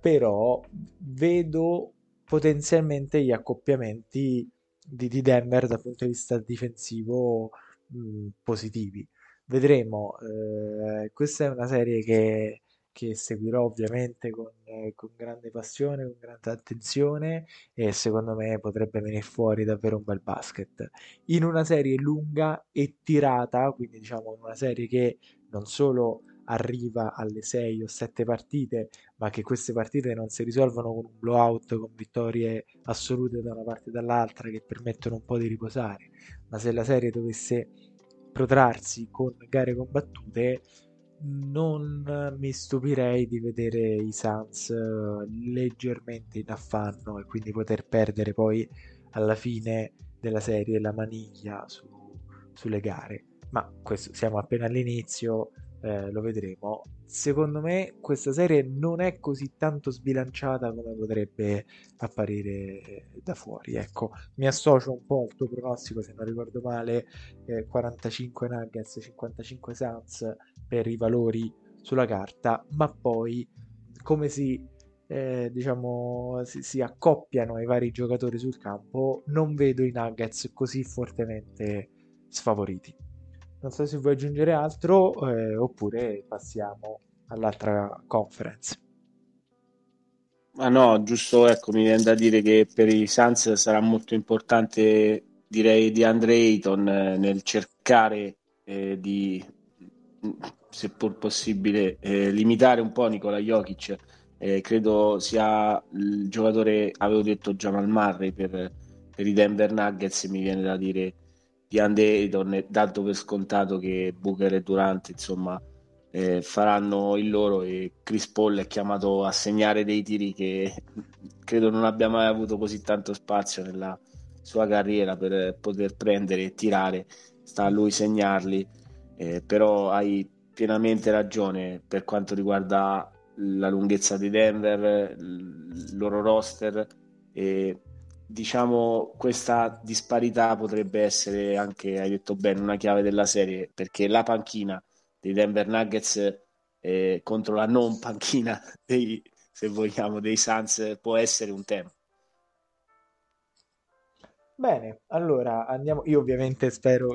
Però vedo potenzialmente gli accoppiamenti di, di Denver dal punto di vista difensivo mh, positivi. Vedremo, eh, questa è una serie che, che seguirò ovviamente con, eh, con, grande passione, con grande attenzione e secondo me potrebbe venire fuori davvero un bel basket. In una serie lunga e tirata, quindi diciamo una serie che non solo arriva alle 6 o 7 partite, ma che queste partite non si risolvono con un blowout, con vittorie assolute da una parte e dall'altra che permettono un po' di riposare, ma se la serie dovesse protrarsi con gare combattute, non mi stupirei di vedere i Suns eh, leggermente in affanno e quindi poter perdere poi alla fine della serie la maniglia su, sulle gare. Ma questo siamo appena all'inizio, eh, lo vedremo. Secondo me questa serie non è così tanto sbilanciata come potrebbe apparire da fuori. Ecco, mi associo un po' al tuo pronostico, se non ricordo male, eh, 45 Nuggets, 55 Suns per i valori sulla carta, ma poi come si, eh, diciamo, si, si accoppiano i vari giocatori sul campo, non vedo i Nuggets così fortemente sfavoriti. Non so se vuoi aggiungere altro eh, oppure passiamo all'altra conference. Ma no, giusto, ecco, mi viene da dire che per i Suns sarà molto importante, direi, di Andre Ayton eh, nel cercare eh, di, seppur possibile, eh, limitare un po' Nicola Jokic. Eh, credo sia il giocatore, avevo detto Jamal Murray per, per i Denver Nuggets, mi viene da dire di Andedon, dato per scontato che Booker e Durant insomma eh, faranno il loro e Chris Paul è chiamato a segnare dei tiri che credo non abbia mai avuto così tanto spazio nella sua carriera per poter prendere e tirare. Sta a lui segnarli eh, però hai pienamente ragione per quanto riguarda la lunghezza di Denver il loro roster e diciamo questa disparità potrebbe essere anche, hai detto bene, una chiave della serie perché la panchina dei Denver Nuggets eh, contro la non panchina dei, se vogliamo, dei Suns può essere un tema. Bene, allora andiamo. Io ovviamente spero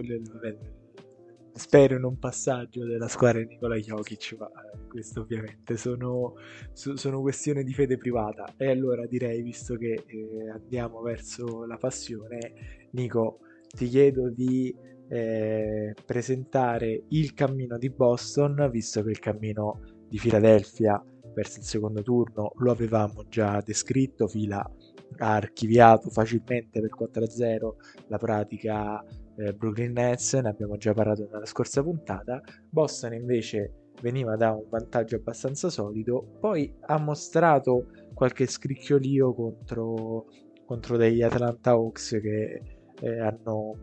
spero in un passaggio della squadra di Nicola Jokic, ma eh, questo ovviamente sono, sono questioni di fede privata. E allora direi, visto che eh, andiamo verso la passione, Nico, ti chiedo di eh, presentare il cammino di Boston, visto che il cammino di Filadelfia verso il secondo turno lo avevamo già descritto, Fila ha archiviato facilmente per 4-0 la pratica eh, Brooklyn Nets, ne abbiamo già parlato nella scorsa puntata. Boston invece veniva da un vantaggio abbastanza solido, poi ha mostrato qualche scricchiolio contro, contro degli Atlanta Hawks che eh, hanno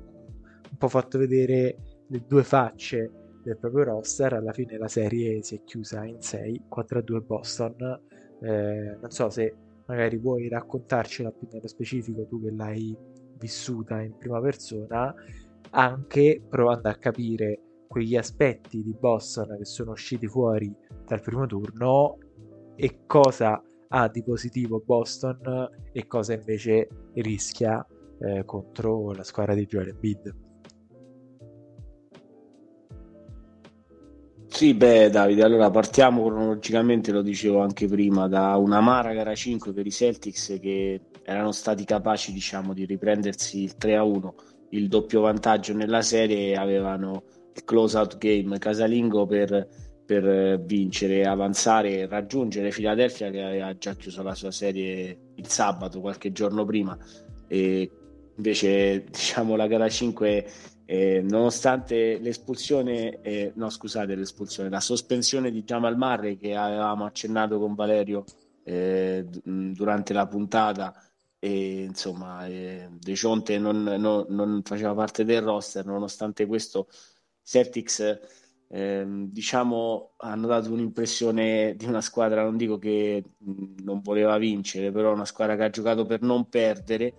un po' fatto vedere le due facce del proprio roster. Alla fine la serie si è chiusa in 6, 4-2 Boston. Eh, non so se magari vuoi raccontarcela più nello specifico tu che l'hai vissuta in prima persona, anche provando a capire quegli aspetti di Boston che sono usciti fuori dal primo turno e cosa ha di positivo Boston e cosa invece rischia eh, contro la squadra di Joel Embiid. Sì, beh Davide, allora partiamo cronologicamente, lo dicevo anche prima, da una amara gara 5 per i Celtics che erano stati capaci diciamo di riprendersi il 3 a 1 il doppio vantaggio nella serie avevano close out game casalingo per, per vincere, avanzare, raggiungere Philadelphia che aveva già chiuso la sua serie il sabato, qualche giorno prima. E invece, diciamo, la gara 5 eh, nonostante l'espulsione, eh, no scusate, l'espulsione, la sospensione di Jamal Murray che avevamo accennato con Valerio eh, durante la puntata, e insomma, eh, De Cionte non, non, non, faceva parte del roster, nonostante questo, Celtics. Eh, diciamo hanno dato un'impressione di una squadra non dico che non voleva vincere però una squadra che ha giocato per non perdere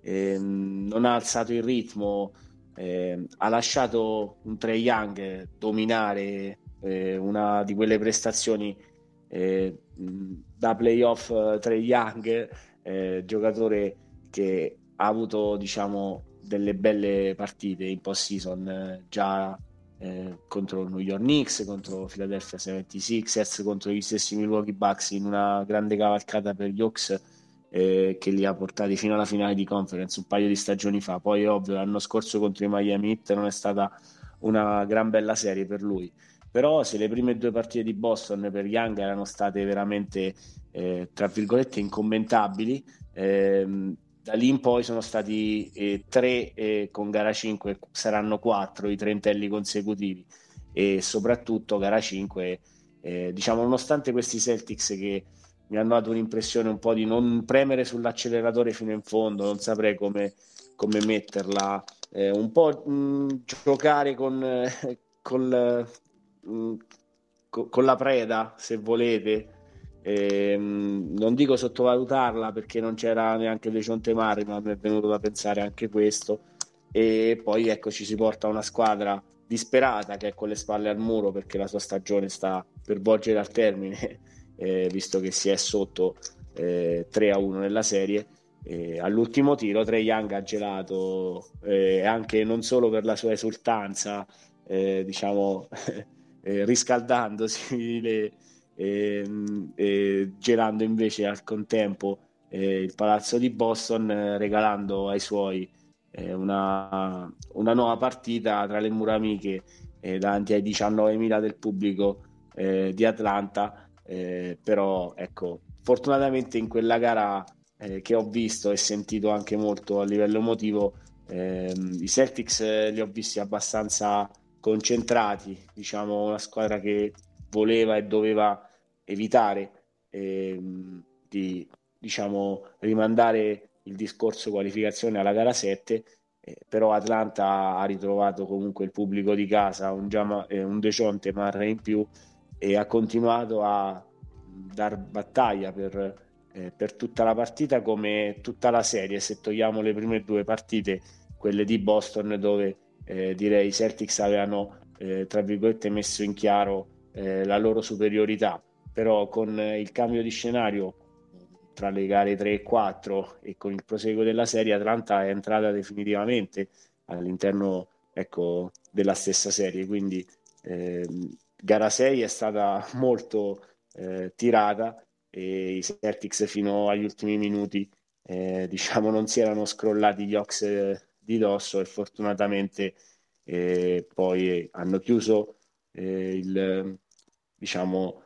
ehm, non ha alzato il ritmo eh, ha lasciato un Trey Young dominare eh, una di quelle prestazioni eh, da playoff eh, Trey Young, eh, giocatore che ha avuto diciamo delle belle partite in post season eh, già contro New York Knicks, contro Philadelphia 76ers, contro gli stessi Milwaukee Bucks in una grande cavalcata per gli Hawks eh, che li ha portati fino alla finale di conference un paio di stagioni fa. Poi, ovvio, l'anno scorso contro i Miami Heat non è stata una gran bella serie per lui. Però, se le prime due partite di Boston per Young erano state veramente, eh, tra virgolette, incommentabili, ehm, da lì in poi sono stati eh, tre eh, con gara 5, saranno quattro i trentelli consecutivi e soprattutto gara 5, eh, diciamo, nonostante questi Celtics che mi hanno dato un'impressione un po' di non premere sull'acceleratore fino in fondo, non saprei come, come metterla, eh, un po' mh, mm, giocare con, eh, col, mh, mm, co- con la preda, se volete. Eh, non dico sottovalutarla perché non c'era neanche De Cionte Mari, ma mi è venuto da pensare anche questo. E poi ecco ci si porta una squadra disperata che è con le spalle al muro perché la sua stagione sta per volgere al termine eh, visto che si è sotto eh, 3 a 1 nella serie. Eh, all'ultimo tiro Trey Young ha gelato eh, anche non solo per la sua esultanza, eh, diciamo eh, riscaldandosi, le, ehm, gelando invece al contempo il palazzo di Boston, regalando ai suoi una, una, nuova partita tra le mura amiche davanti ai 19.000 del pubblico di Atlanta. Eh, però ecco, fortunatamente in quella gara eh, che ho visto e sentito anche molto a livello emotivo, ehm, i Celtics eh, li ho visti abbastanza concentrati, diciamo una squadra che voleva e doveva evitare ehm, di diciamo, rimandare il discorso qualificazione alla gara 7 eh, però Atlanta ha ritrovato comunque il pubblico di casa un, Giama, eh, un Decionte Marre in più e ha continuato a dar battaglia per, eh, per tutta la partita come tutta la serie, se togliamo le prime due partite, quelle di Boston dove eh, direi i Celtics avevano eh, tra virgolette messo in chiaro eh, la loro superiorità, però con il cambio di scenario tra le gare 3 e 4 e con il proseguo della serie Atlanta è entrata definitivamente all'interno ecco, della stessa serie, quindi ehm, gara 6 è stata molto eh, tirata e i Celtics fino agli ultimi minuti eh, diciamo non si erano scrollati gli Ox eh, di dosso e fortunatamente eh, poi hanno chiuso eh, il diciamo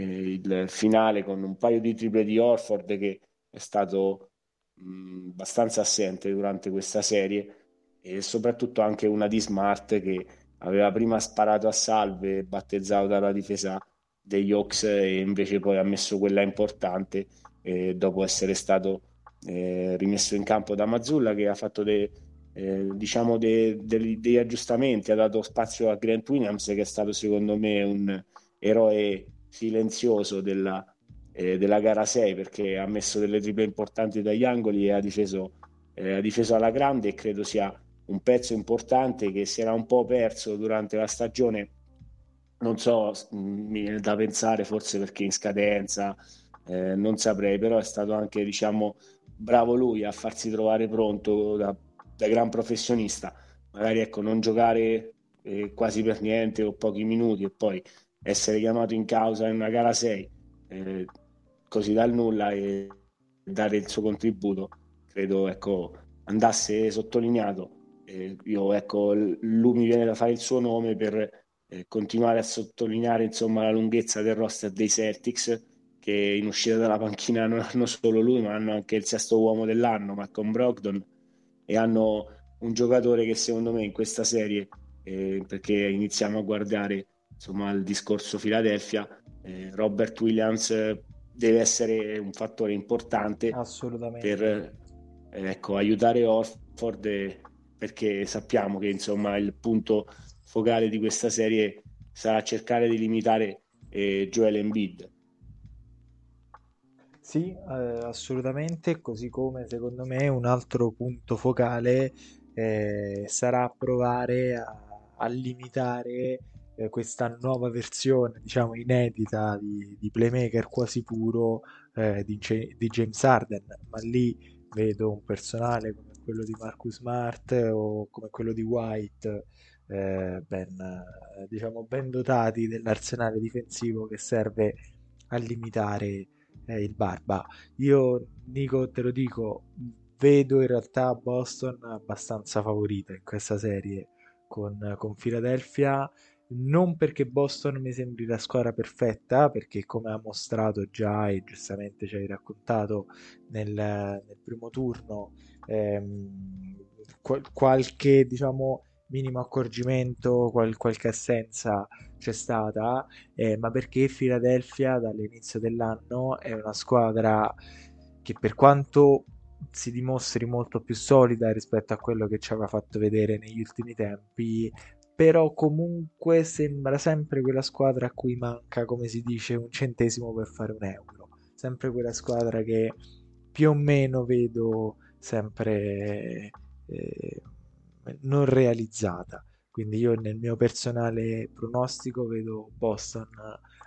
il finale con un paio di triple di Orford che è stato mh, abbastanza assente durante questa serie e soprattutto anche una di Smart che aveva prima sparato a salve battezzato dalla difesa degli Hawks e invece poi ha messo quella importante eh, dopo essere stato eh, rimesso in campo da Mazzulla che ha fatto dei, eh, diciamo de, de, degli aggiustamenti, ha dato spazio a Grant Williams che è stato secondo me un eroe silenzioso della, eh, della gara 6 perché ha messo delle triple importanti dagli angoli e ha difeso, eh, ha difeso alla grande e credo sia un pezzo importante che si era un po' perso durante la stagione non so, mi viene da pensare forse perché in scadenza, eh, non saprei, però è stato anche, diciamo, bravo lui a farsi trovare pronto da, da gran professionista, magari ecco, non giocare eh, quasi per niente o pochi minuti e poi essere chiamato in causa in una gara 6 eh, così dal nulla e dare il suo contributo, credo ecco, andasse sottolineato. Eh, io, ecco, lui mi viene da fare il suo nome per eh, continuare a sottolineare insomma, la lunghezza del roster dei Celtics, che in uscita dalla panchina non hanno solo lui, ma hanno anche il sesto uomo dell'anno, Malcolm Brogdon, e hanno un giocatore che secondo me in questa serie, eh, perché iniziamo a guardare insomma, il discorso Philadelphia, eh, Robert Williams deve essere un fattore importante per eh, ecco, aiutare Orford perché sappiamo che insomma il punto focale di questa serie sarà cercare di limitare eh, Joel Embiid. Sì, eh, assolutamente, così come secondo me un altro punto focale eh, sarà provare a, a limitare eh, questa nuova versione, diciamo inedita di, di playmaker quasi puro eh, di, di, James Harden, ma lì vedo un personale come quello di Marcus Smart o come quello di White eh, ben, eh, diciamo, ben dotati dell'arsenale difensivo che serve a limitare eh, il Barba. Io, Nico, te lo dico, vedo in realtà Boston abbastanza favorita in questa serie con, con Philadelphia non perché Boston mi sembri la squadra perfetta, perché come ha mostrato già e giustamente ci hai raccontato nel, nel primo turno, ehm, qual- qualche diciamo minimo accorgimento, qual- qualche assenza c'è stata, eh, ma perché Philadelphia dall'inizio dell'anno è una squadra che per quanto si dimostri molto più solida rispetto a quello che ci aveva fatto vedere negli ultimi tempi, però comunque sembra sempre quella squadra a cui manca, come si dice, un centesimo per fare un euro. Sempre quella squadra che più o meno vedo sempre eh, non realizzata. Quindi io nel mio personale pronostico vedo Boston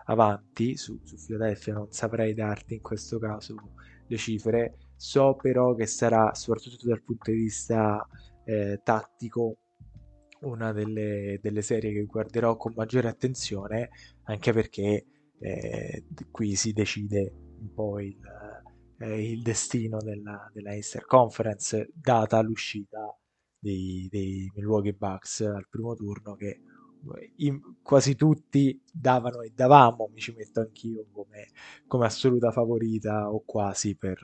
avanti su, su Philadelphia, non saprei darti in questo caso le cifre. So però che sarà, soprattutto dal punto di vista eh, tattico, una delle, delle, serie che guarderò con maggiore attenzione, anche perché eh, qui si decide un po' il, eh, il destino della, della Easter Conference, data l'uscita dei, dei Milwaukee Bucks al primo turno che in, quasi tutti davano e davamo, mi ci metto anch'io come, come assoluta favorita o quasi per,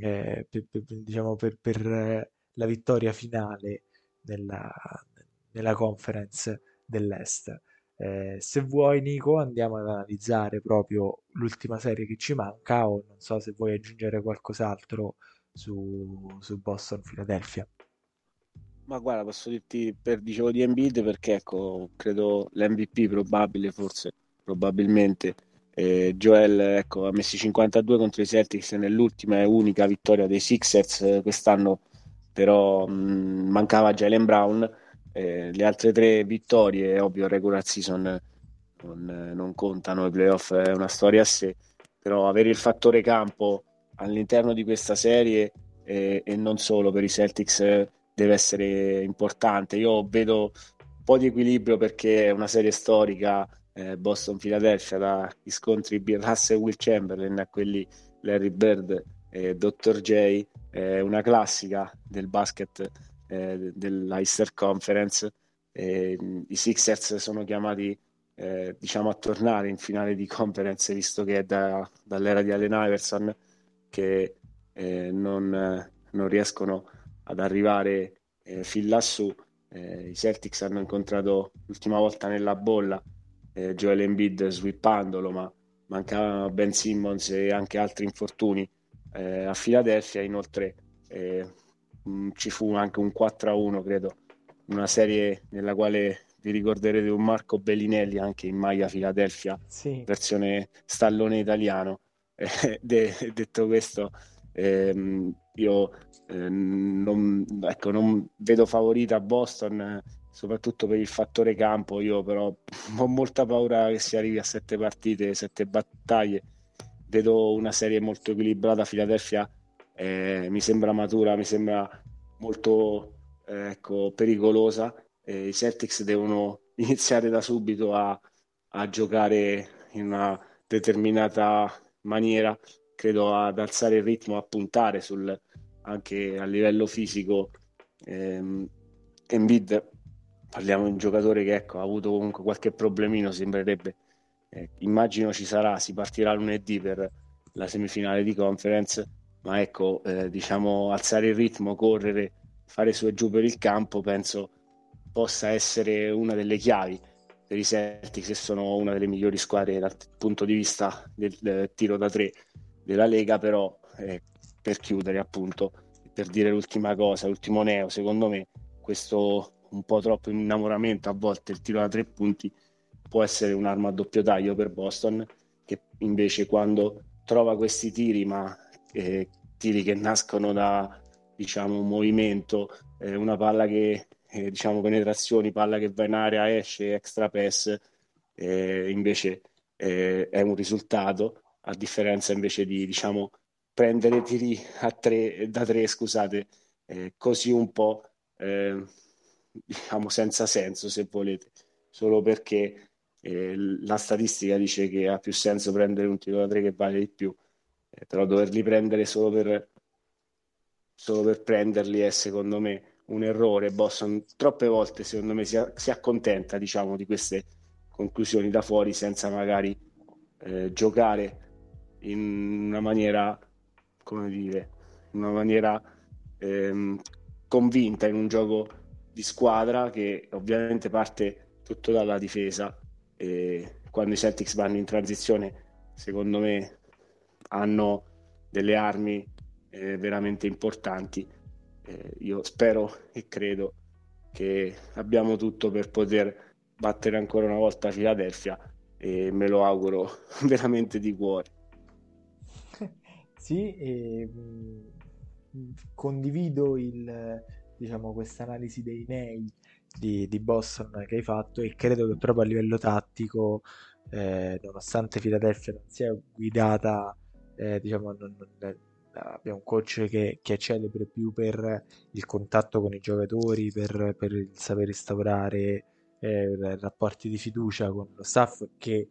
eh, per, per, diciamo per la vittoria finale nella, nella conference dell'Est. Eh, se vuoi, Nico, andiamo ad analizzare proprio l'ultima serie che ci manca, o non so se vuoi aggiungere qualcos'altro su, su Boston Philadelphia. Ma guarda, posso dirti per dicevo di Embiid perché ecco, credo l'MVP probabile, forse, probabilmente. Eh, Joel ecco, ha messo 52 contro i Celtics nell'ultima e unica vittoria dei Sixers eh, quest'anno, però mh, mancava Jalen Brown eh, le altre tre vittorie, ovvio, regular season non, non contano, i playoff è una storia a sé, però avere il fattore campo all'interno di questa serie eh, e non solo per i Celtics deve essere importante. Io vedo un po' di equilibrio perché è una serie storica eh, Boston-Philadelphia dagli scontri Bill Russell e Will Chamberlain a quelli Larry Bird e Dr. J, una classica del basket eh, dell'Eister Conference. Eh, I Sixers sono chiamati eh, diciamo a tornare in finale di conference visto che è da, dall'era di Allen Iverson che eh, non, non, riescono ad arrivare eh, fin lassù. Eh, I Celtics hanno incontrato l'ultima volta nella bolla Joel Embiid swippandolo, ma mancavano Ben Simmons e anche altri infortuni a Philadelphia. Inoltre mh, mm, ci fu anche un 4-1, credo, una serie nella quale vi ricorderete un Marco Bellinelli anche in Maglia Philadelphia, sì. versione stallone italiano. Eh, de- detto questo, ehm, io eh, non, ecco, non, vedo favorita Boston, eh, soprattutto per il fattore campo. Io però ho molta paura che si arrivi a sette partite, sette battaglie. Vedo una serie molto equilibrata. Philadelphia eh, mi sembra matura, mi sembra molto eh, ecco, pericolosa. Eh, I Celtics devono iniziare da subito a, a, giocare in una determinata maniera, credo ad alzare il ritmo, a puntare sul, anche a livello fisico ehm, Embiid parliamo di un giocatore che ecco, ha avuto comunque qualche problemino, sembrerebbe. Eh, immagino ci sarà, si partirà lunedì per la semifinale di conference, ma ecco, eh, diciamo, alzare il ritmo, correre, fare su e giù per il campo, penso possa essere una delle chiavi per i Celtics, che sono una delle migliori squadre dal punto di vista del, del tiro da tre della Lega, però eh, per chiudere appunto, per dire l'ultima cosa, l'ultimo neo, secondo me questo un po' troppo innamoramento a volte il tiro da tre punti può essere un'arma a doppio taglio per Boston che invece quando trova questi tiri ma eh, tiri che nascono da diciamo un movimento eh, una palla che eh, diciamo penetrazioni palla che va in area esce extra pass eh, invece eh, è un risultato a differenza invece di diciamo prendere tiri tre, da tre scusate eh, così un po' diciamo senza senso se volete, solo perché eh, la statistica dice che ha più senso prendere un tiro da tre che vale di più, eh, però doverli prendere solo per, solo per prenderli è secondo me un errore. Boston troppe volte secondo me si, si accontenta diciamo di queste conclusioni da fuori senza magari eh, giocare in una maniera come dire in una maniera ehm, convinta in un gioco di squadra che ovviamente parte tutto dalla difesa e quando i Celtics vanno in transizione secondo me hanno delle armi eh, veramente importanti. Eh, io spero e credo che abbiamo tutto per poter battere ancora una volta Philadelphia e me lo auguro veramente di cuore. Sì e, condivido il diciamo, questa analisi dei nei di, di, Boston che hai fatto e credo che proprio a livello tattico, eh, nonostante Philadelphia non sia guidata, eh, diciamo, non, non, abbiamo un coach che, che, è celebre più per il contatto con i giocatori, per, per il saper instaurare eh, rapporti di fiducia con lo staff che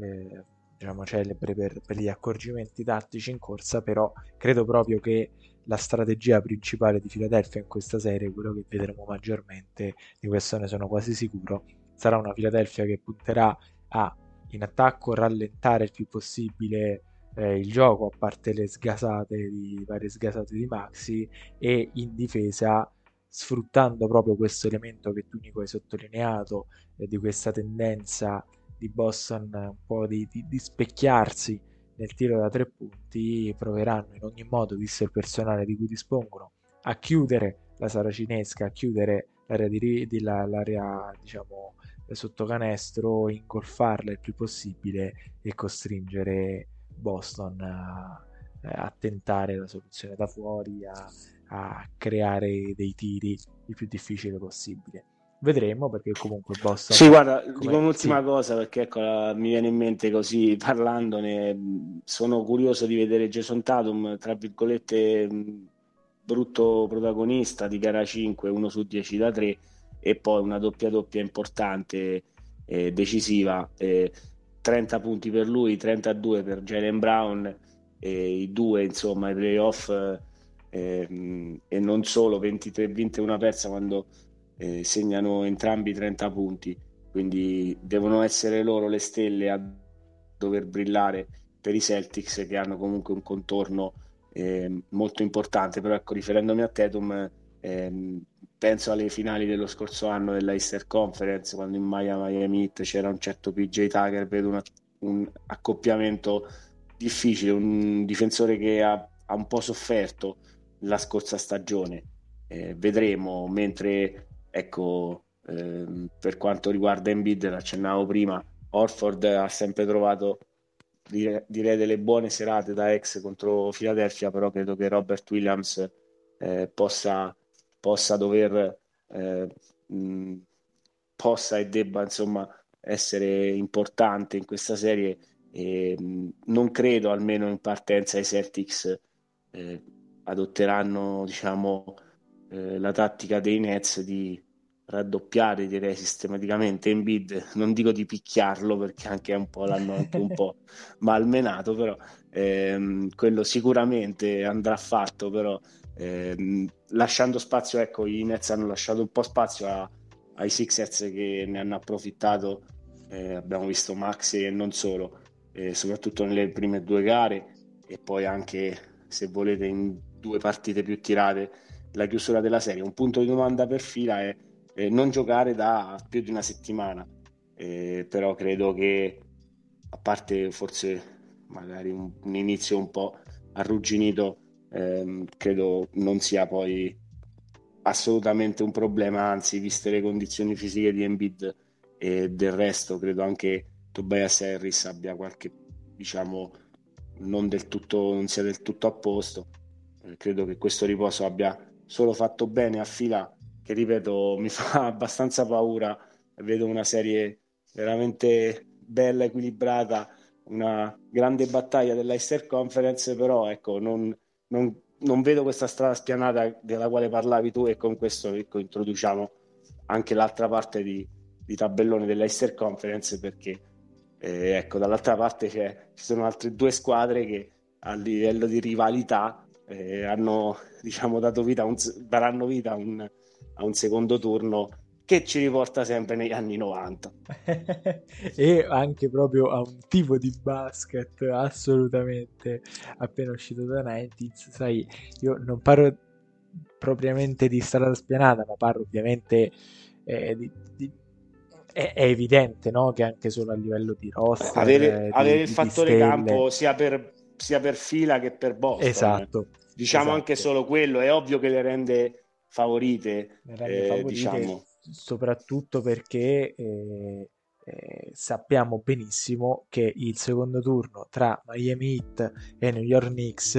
eh, diciamo celebre per, per, gli accorgimenti tattici in corsa, però credo proprio che la strategia principale di Philadelphia in questa serie, quello che vedremo maggiormente, di questo ne sono quasi sicuro, sarà una Philadelphia che punterà a in attacco rallentare il più possibile eh, il gioco, a parte le sgasate di varie sgasate di Maxi, e in difesa sfruttando proprio questo elemento che tu Nico hai sottolineato eh, di questa tendenza di Boston un po' di, di, di specchiarsi nel tiro da tre punti proveranno in ogni modo, visto il personale di cui dispongono, a chiudere la saracinesca, a chiudere l'area, di, di la, l'area diciamo, sotto canestro, ingolfarla il più possibile e costringere Boston a, a tentare la soluzione da fuori, a, a creare dei tiri il più difficile possibile vedremo perché comunque Boston sì guarda dico un'ultima sì. cosa perché ecco mi viene in mente così parlandone sono curioso di vedere Jason Tatum tra virgolette brutto protagonista di gara 5 1 su 10 da 3 e poi una doppia doppia importante eh, decisiva eh, 30 punti per lui 32 per Jalen Brown e i due insomma i playoff eh, e non solo 23 vinte una persa quando eh, segnano entrambi 30 punti, quindi devono essere loro le stelle a dover brillare per i Celtics che hanno comunque un contorno eh, molto importante, però ecco riferendomi a Tetum ehm, penso alle finali dello scorso anno della Easter Conference quando in Miami, Miami Heat c'era un certo PJ Tucker, vedo una, un accoppiamento difficile, un difensore che ha, ha un po' sofferto la scorsa stagione. Eh, vedremo, mentre Ecco, ehm, per quanto riguarda Embiid, l'accennavo prima, Orford ha sempre trovato direi delle buone serate da ex contro Philadelphia, però credo che Robert Williams eh, possa, possa dover eh, mh, possa e debba insomma essere importante in questa serie e mh, non credo almeno in partenza i Celtics eh, adotteranno diciamo eh, la tattica dei Nets di raddoppiare direi sistematicamente in bid non dico di picchiarlo perché anche un po' l'hanno anche un po' malmenato però ehm, quello sicuramente andrà fatto però eh, lasciando spazio, ecco, i Nets hanno lasciato un po' spazio a, ai Sixers che ne hanno approfittato, eh, abbiamo visto Maxi e non solo, eh, soprattutto nelle prime due gare e poi anche, se volete, in due partite più tirate, la chiusura della serie. Un punto di domanda per fila è non giocare da più di una settimana, eh, però credo che, a parte forse magari un, un inizio un po' arrugginito, ehm, credo non sia poi assolutamente un problema, anzi, viste le condizioni fisiche di Embiid e del resto, credo anche Tobias Harris abbia qualche, diciamo, non del tutto, non sia del tutto a posto. Eh, credo che questo riposo abbia solo fatto bene a fila, che ripeto, mi fa abbastanza paura. Vedo una serie veramente bella, equilibrata, una grande battaglia dell'Eister Conference, però ecco, non, non, non, vedo questa strada spianata della quale parlavi tu e con questo ecco, introduciamo anche l'altra parte di, di tabellone dell'Eister Conference perché eh, ecco, dall'altra parte ci sono altre due squadre che a livello di rivalità eh, hanno diciamo, dato vita un, daranno vita a un, a un secondo turno che ci riporta sempre negli anni 90. e anche proprio a un tipo di basket assolutamente appena uscito da 90s, sai, io non parlo propriamente di strada spianata, ma parlo ovviamente eh, di, di è, è, evidente no? che anche solo a livello di roster avere, di, avere il fattore campo sia per, sia per, fila che per Boston esatto diciamo esatto. anche solo quello è ovvio che le rende favorite, le rende eh, favorite diciamo soprattutto perché eh, eh, sappiamo benissimo che il secondo turno tra Miami Heat e New York Knicks,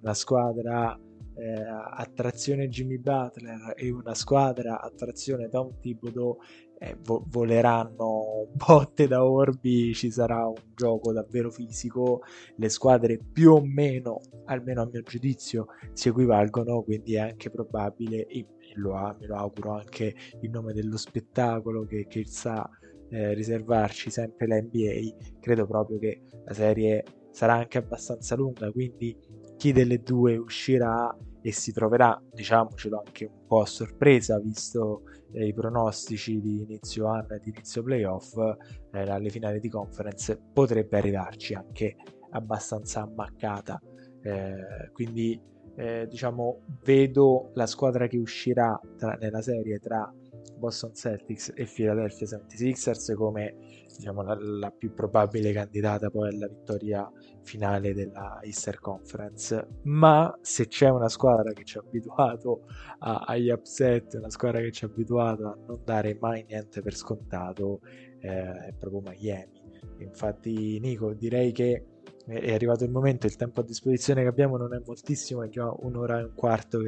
una squadra eh, attrazione Jimmy Butler e una squadra attrazione Tom Thibodeau eh, vo- voleranno botte da orbi, ci sarà un gioco davvero fisico, le squadre più o meno, almeno a mio giudizio, si equivalgono, quindi è anche probabile, lo ha, me lo auguro anche in nome dello spettacolo che, che sa eh, riservarci sempre la NBA, credo proprio che la serie sarà anche abbastanza lunga, quindi chi delle due uscirà e si troverà, diciamocelo anche un po' a sorpresa, visto i pronostici di inizio anno e di inizio playoff, eh, alle finali di conference potrebbe arrivarci anche abbastanza ammaccata. Eh, quindi eh, diciamo, vedo la squadra che uscirà tra, nella serie tra Boston Celtics e Philadelphia 76ers come diciamo, la, la, più probabile candidata poi alla vittoria finale della Easter Conference. Ma se c'è una squadra che ci ha abituato a, agli upset, una squadra che ci ha abituato a non dare mai niente per scontato, eh, è proprio Miami. Infatti, Nico, direi che è arrivato il momento, il tempo a disposizione che abbiamo non è moltissimo, è già un'ora e un quarto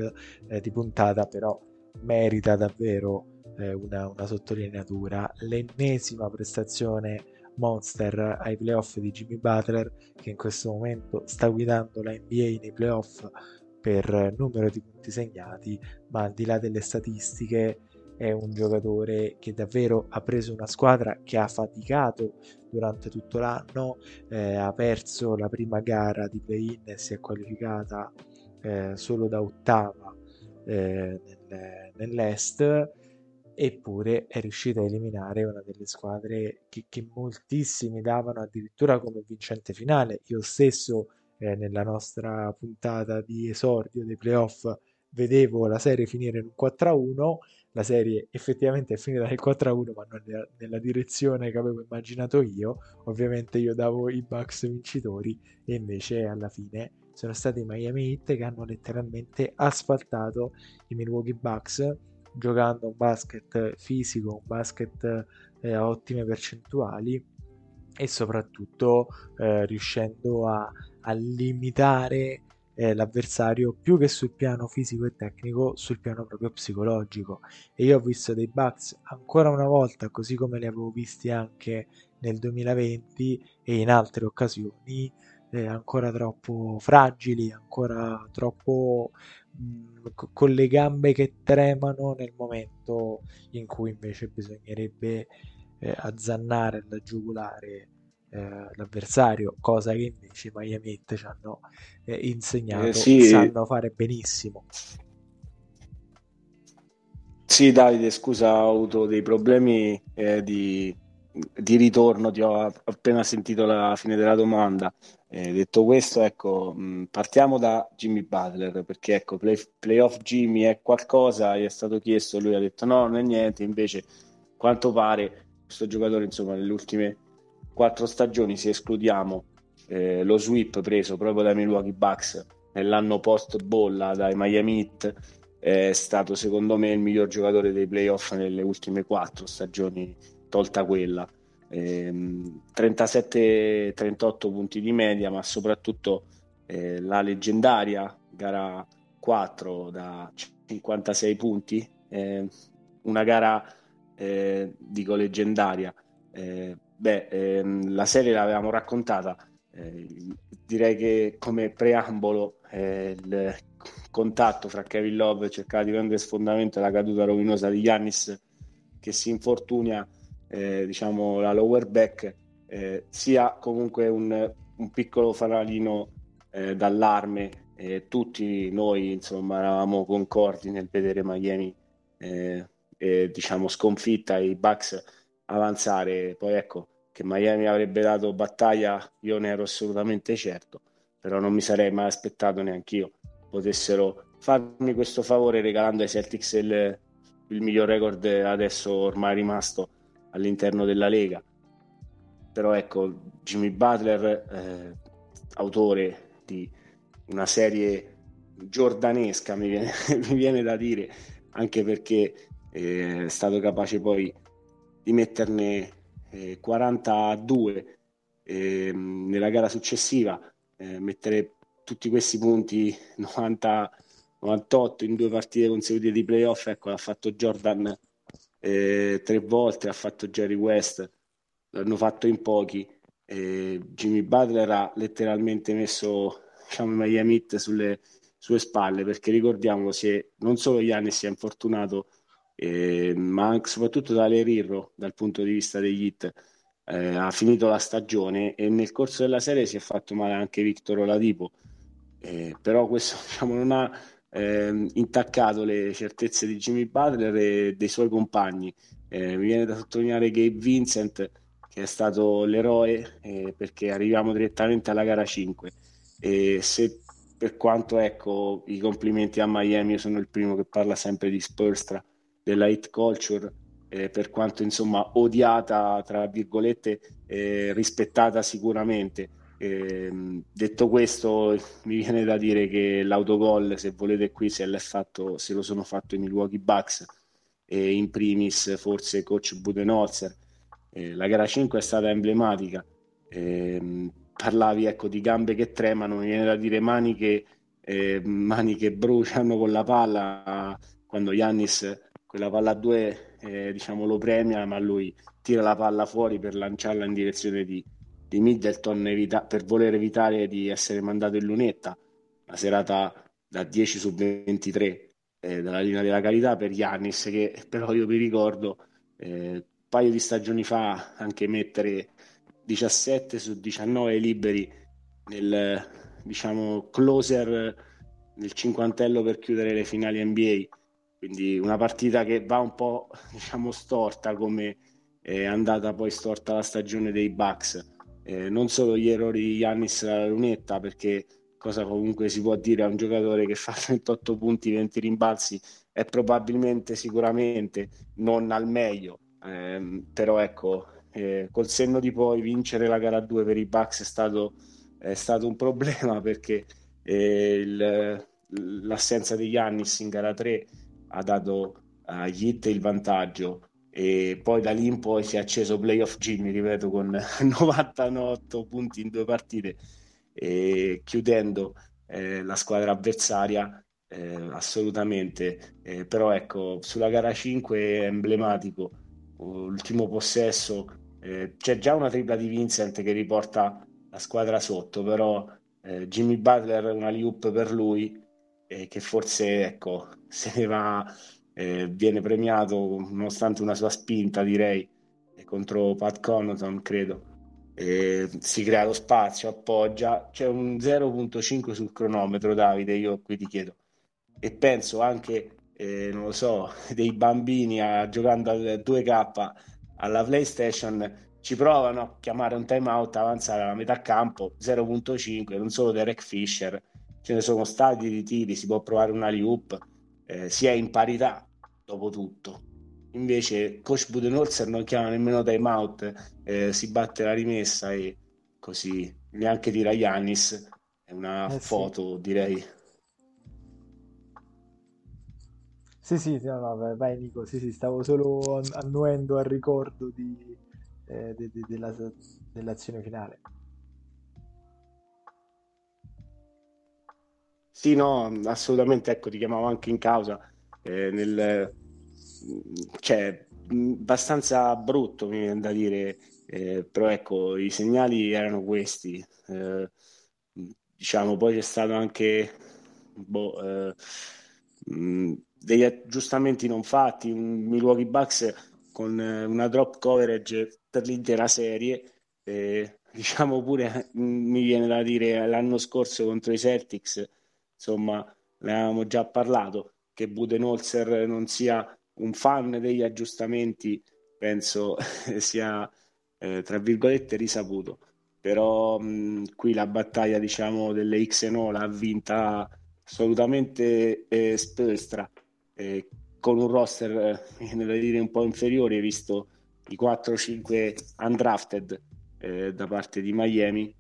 eh, di puntata, però merita davvero eh, una, una, sottolineatura. L'ennesima prestazione monster ai playoff di Jimmy Butler, che in questo momento sta guidando la NBA nei playoff per numero di punti segnati, ma al di là delle statistiche è un giocatore che davvero ha preso una squadra che ha faticato durante tutto l'anno, eh, ha perso la prima gara di play-in e si è qualificata eh, solo da ottava eh, nel, nell'est eppure è riuscita a eliminare una delle squadre che, che moltissimi davano addirittura come vincente finale. Io stesso eh, nella nostra puntata di esordio dei playoff vedevo la serie finire in un 4-1 la serie effettivamente è finita nel 4-1 ma non nella, direzione che avevo immaginato io. Ovviamente io davo i Bucks vincitori e invece alla fine sono stati i Miami Heat che hanno letteralmente asfaltato i Milwaukee Bucks giocando un basket fisico un basket eh, a ottime percentuali e soprattutto eh, riuscendo a, a limitare eh, l'avversario più che sul piano fisico e tecnico, sul piano proprio psicologico. E io ho visto dei Bucks ancora una volta, così come li avevo visti anche nel 2020 e in altre occasioni, eh, ancora troppo fragili, ancora troppo con le gambe che tremano nel momento in cui invece bisognerebbe eh, azzannare la giugulare eh, l'avversario, cosa che invece Miami Heat ci hanno eh, insegnato, eh, sì. sanno fare benissimo. Sì, Davide, scusa, ho avuto dei problemi eh, di, di, ritorno, ti ho appena sentito la fine della domanda. Eh, detto questo, ecco, mh, partiamo da Jimmy Butler, perché ecco, play, playoff Jimmy è qualcosa, gli è stato chiesto, lui ha detto no, non è niente, invece quanto pare questo giocatore, insomma, nelle ultime quattro stagioni, se escludiamo eh, lo sweep preso proprio dai Milwaukee Bucks nell'anno post bolla dai Miami Heat, è stato secondo me il miglior giocatore dei playoff nelle ultime quattro stagioni, tolta quella. Eh, 37-38 punti di media, ma soprattutto eh, la leggendaria gara 4 da 56 punti, eh, una gara eh, dico leggendaria. Eh, beh, ehm, la serie l'avevamo raccontata, eh, direi che come preambolo il contatto fra Kevin Love cercare di prendere sfondamento la caduta rovinosa di Yannis che si infortunia eh, diciamo la lower back eh, sia comunque un, un piccolo fanalino eh, d'allarme tutti noi insomma eravamo concordi nel vedere Miami eh, diciamo sconfitta i Bucks avanzare. Poi ecco che Miami avrebbe dato battaglia io ne ero assolutamente certo però non mi sarei mai aspettato neanche io potessero farmi questo favore regalando ai Celtics il, il miglior record adesso ormai rimasto all'interno della Lega. Però ecco, Jimmy Butler, eh, autore di una serie giordanesca, mi viene, mi viene da dire, anche perché eh, è stato capace poi di metterne eh, 42 eh, nella gara successiva, eh, mettere tutti questi punti 90, 98 in due partite consecutive di playoff, ecco, l'ha fatto Jordan eh, tre volte, ha fatto Jerry West, l'hanno fatto in pochi. Eh, Jimmy Butler ha letteralmente messo diciamo, Miami Heat sulle sue spalle perché ricordiamo se non solo Giannis si è infortunato eh, ma anche, soprattutto da Rirro dal punto di vista degli Heat eh, ha finito la stagione e nel corso della serie si è fatto male anche Victor Oladipo eh, però questo diciamo, non ha eh, intaccato le certezze di Jimmy Butler e dei suoi compagni. Eh, mi viene da sottolineare Gabe Vincent, che è stato l'eroe eh, perché arriviamo direttamente alla gara 5. E se per quanto ecco i complimenti a Miami, io sono il primo che parla sempre di Spurstra, della hit culture, eh, per quanto insomma odiata, tra virgolette, eh, rispettata sicuramente. Eh, detto questo, mi viene da dire che l'autogol, se volete qui, se, fatto, se lo sono fatto i Milwaukee Bucks e in primis forse coach Budenholzer. Eh, la gara 5 è stata emblematica. Eh, parlavi ecco, di gambe che tremano, mi viene da dire mani che, eh, mani che bruciano con la palla quando Yannis quella palla a due eh, diciamo, lo premia, ma lui tira la palla fuori per lanciarla in direzione di, di Middleton evita- per voler evitare di essere mandato in lunetta. La serata da 10 su 23 eh, dalla linea della carità per Yannis, che però io mi ricordo eh, un paio di stagioni fa anche mettere 17 su 19 liberi nel diciamo closer nel cinquantello per chiudere le finali NBA quindi una partita che va un po' diciamo storta come è andata poi storta la stagione dei Bucks eh, non solo gli errori di Yannis alla lunetta, perché cosa comunque si può dire a un giocatore che fa 38 punti, 20 rimbalzi, è probabilmente sicuramente non al meglio, eh, però ecco, eh, col senno di poi vincere la gara 2 per i Bucks è stato, è stato un problema perché eh, il, l'assenza di Yannis in gara 3 ha dato agli Hit il vantaggio e poi da lì in poi si è acceso playoff Jimmy, ripeto, con 98 punti in due partite, e chiudendo eh, la squadra avversaria eh, assolutamente. Eh, però ecco, sulla gara 5 è emblematico, ultimo possesso, eh, c'è già una tripla di Vincent che riporta la squadra sotto, però eh, Jimmy Butler una loop per lui che forse ecco, se ne va eh, viene premiato nonostante una sua spinta, direi, contro Pat Connaughton, credo. eh, si crea lo spazio, appoggia, c'è un 0.5 sul cronometro, Davide, io qui ti chiedo. E penso anche, eh, non lo so, dei bambini a, giocando al 2K alla PlayStation ci provano a chiamare un timeout, avanzare alla metà campo 0.5, non solo Derek Fisher, ce ne sono stati di tiri, si può provare una loop, eh, si è in parità dopo tutto. Invece coach Budenholzer non chiama nemmeno timeout, eh, si batte la rimessa e così neanche tira Yannis. È una eh, foto, sì. direi. Sì, sì, no, no, vai Nico, sì, sì, stavo solo annuendo al ricordo di, eh, de, de, della, dell'azione finale. Sì, no, assolutamente, ecco, ti chiamavo anche in causa. Eh, nel, cioè, abbastanza brutto, mi viene da dire, eh, però ecco, i segnali erano questi. Eh, diciamo, poi c'è stato anche boh, eh, degli aggiustamenti non fatti, un Milwaukee Bucks con una drop coverage per l'intera serie. diciamo pure, mi viene da dire, l'anno scorso contro i Celtics, insomma, ne avevamo già parlato, che Budenholzer non sia un fan degli aggiustamenti penso sia eh, tra virgolette risaputo. Però mh, qui la battaglia diciamo delle X e no l'ha vinta assolutamente eh, Spelstra eh, con un roster eh, viene dire un po' inferiore visto i 4-5 undrafted eh, da parte di Miami.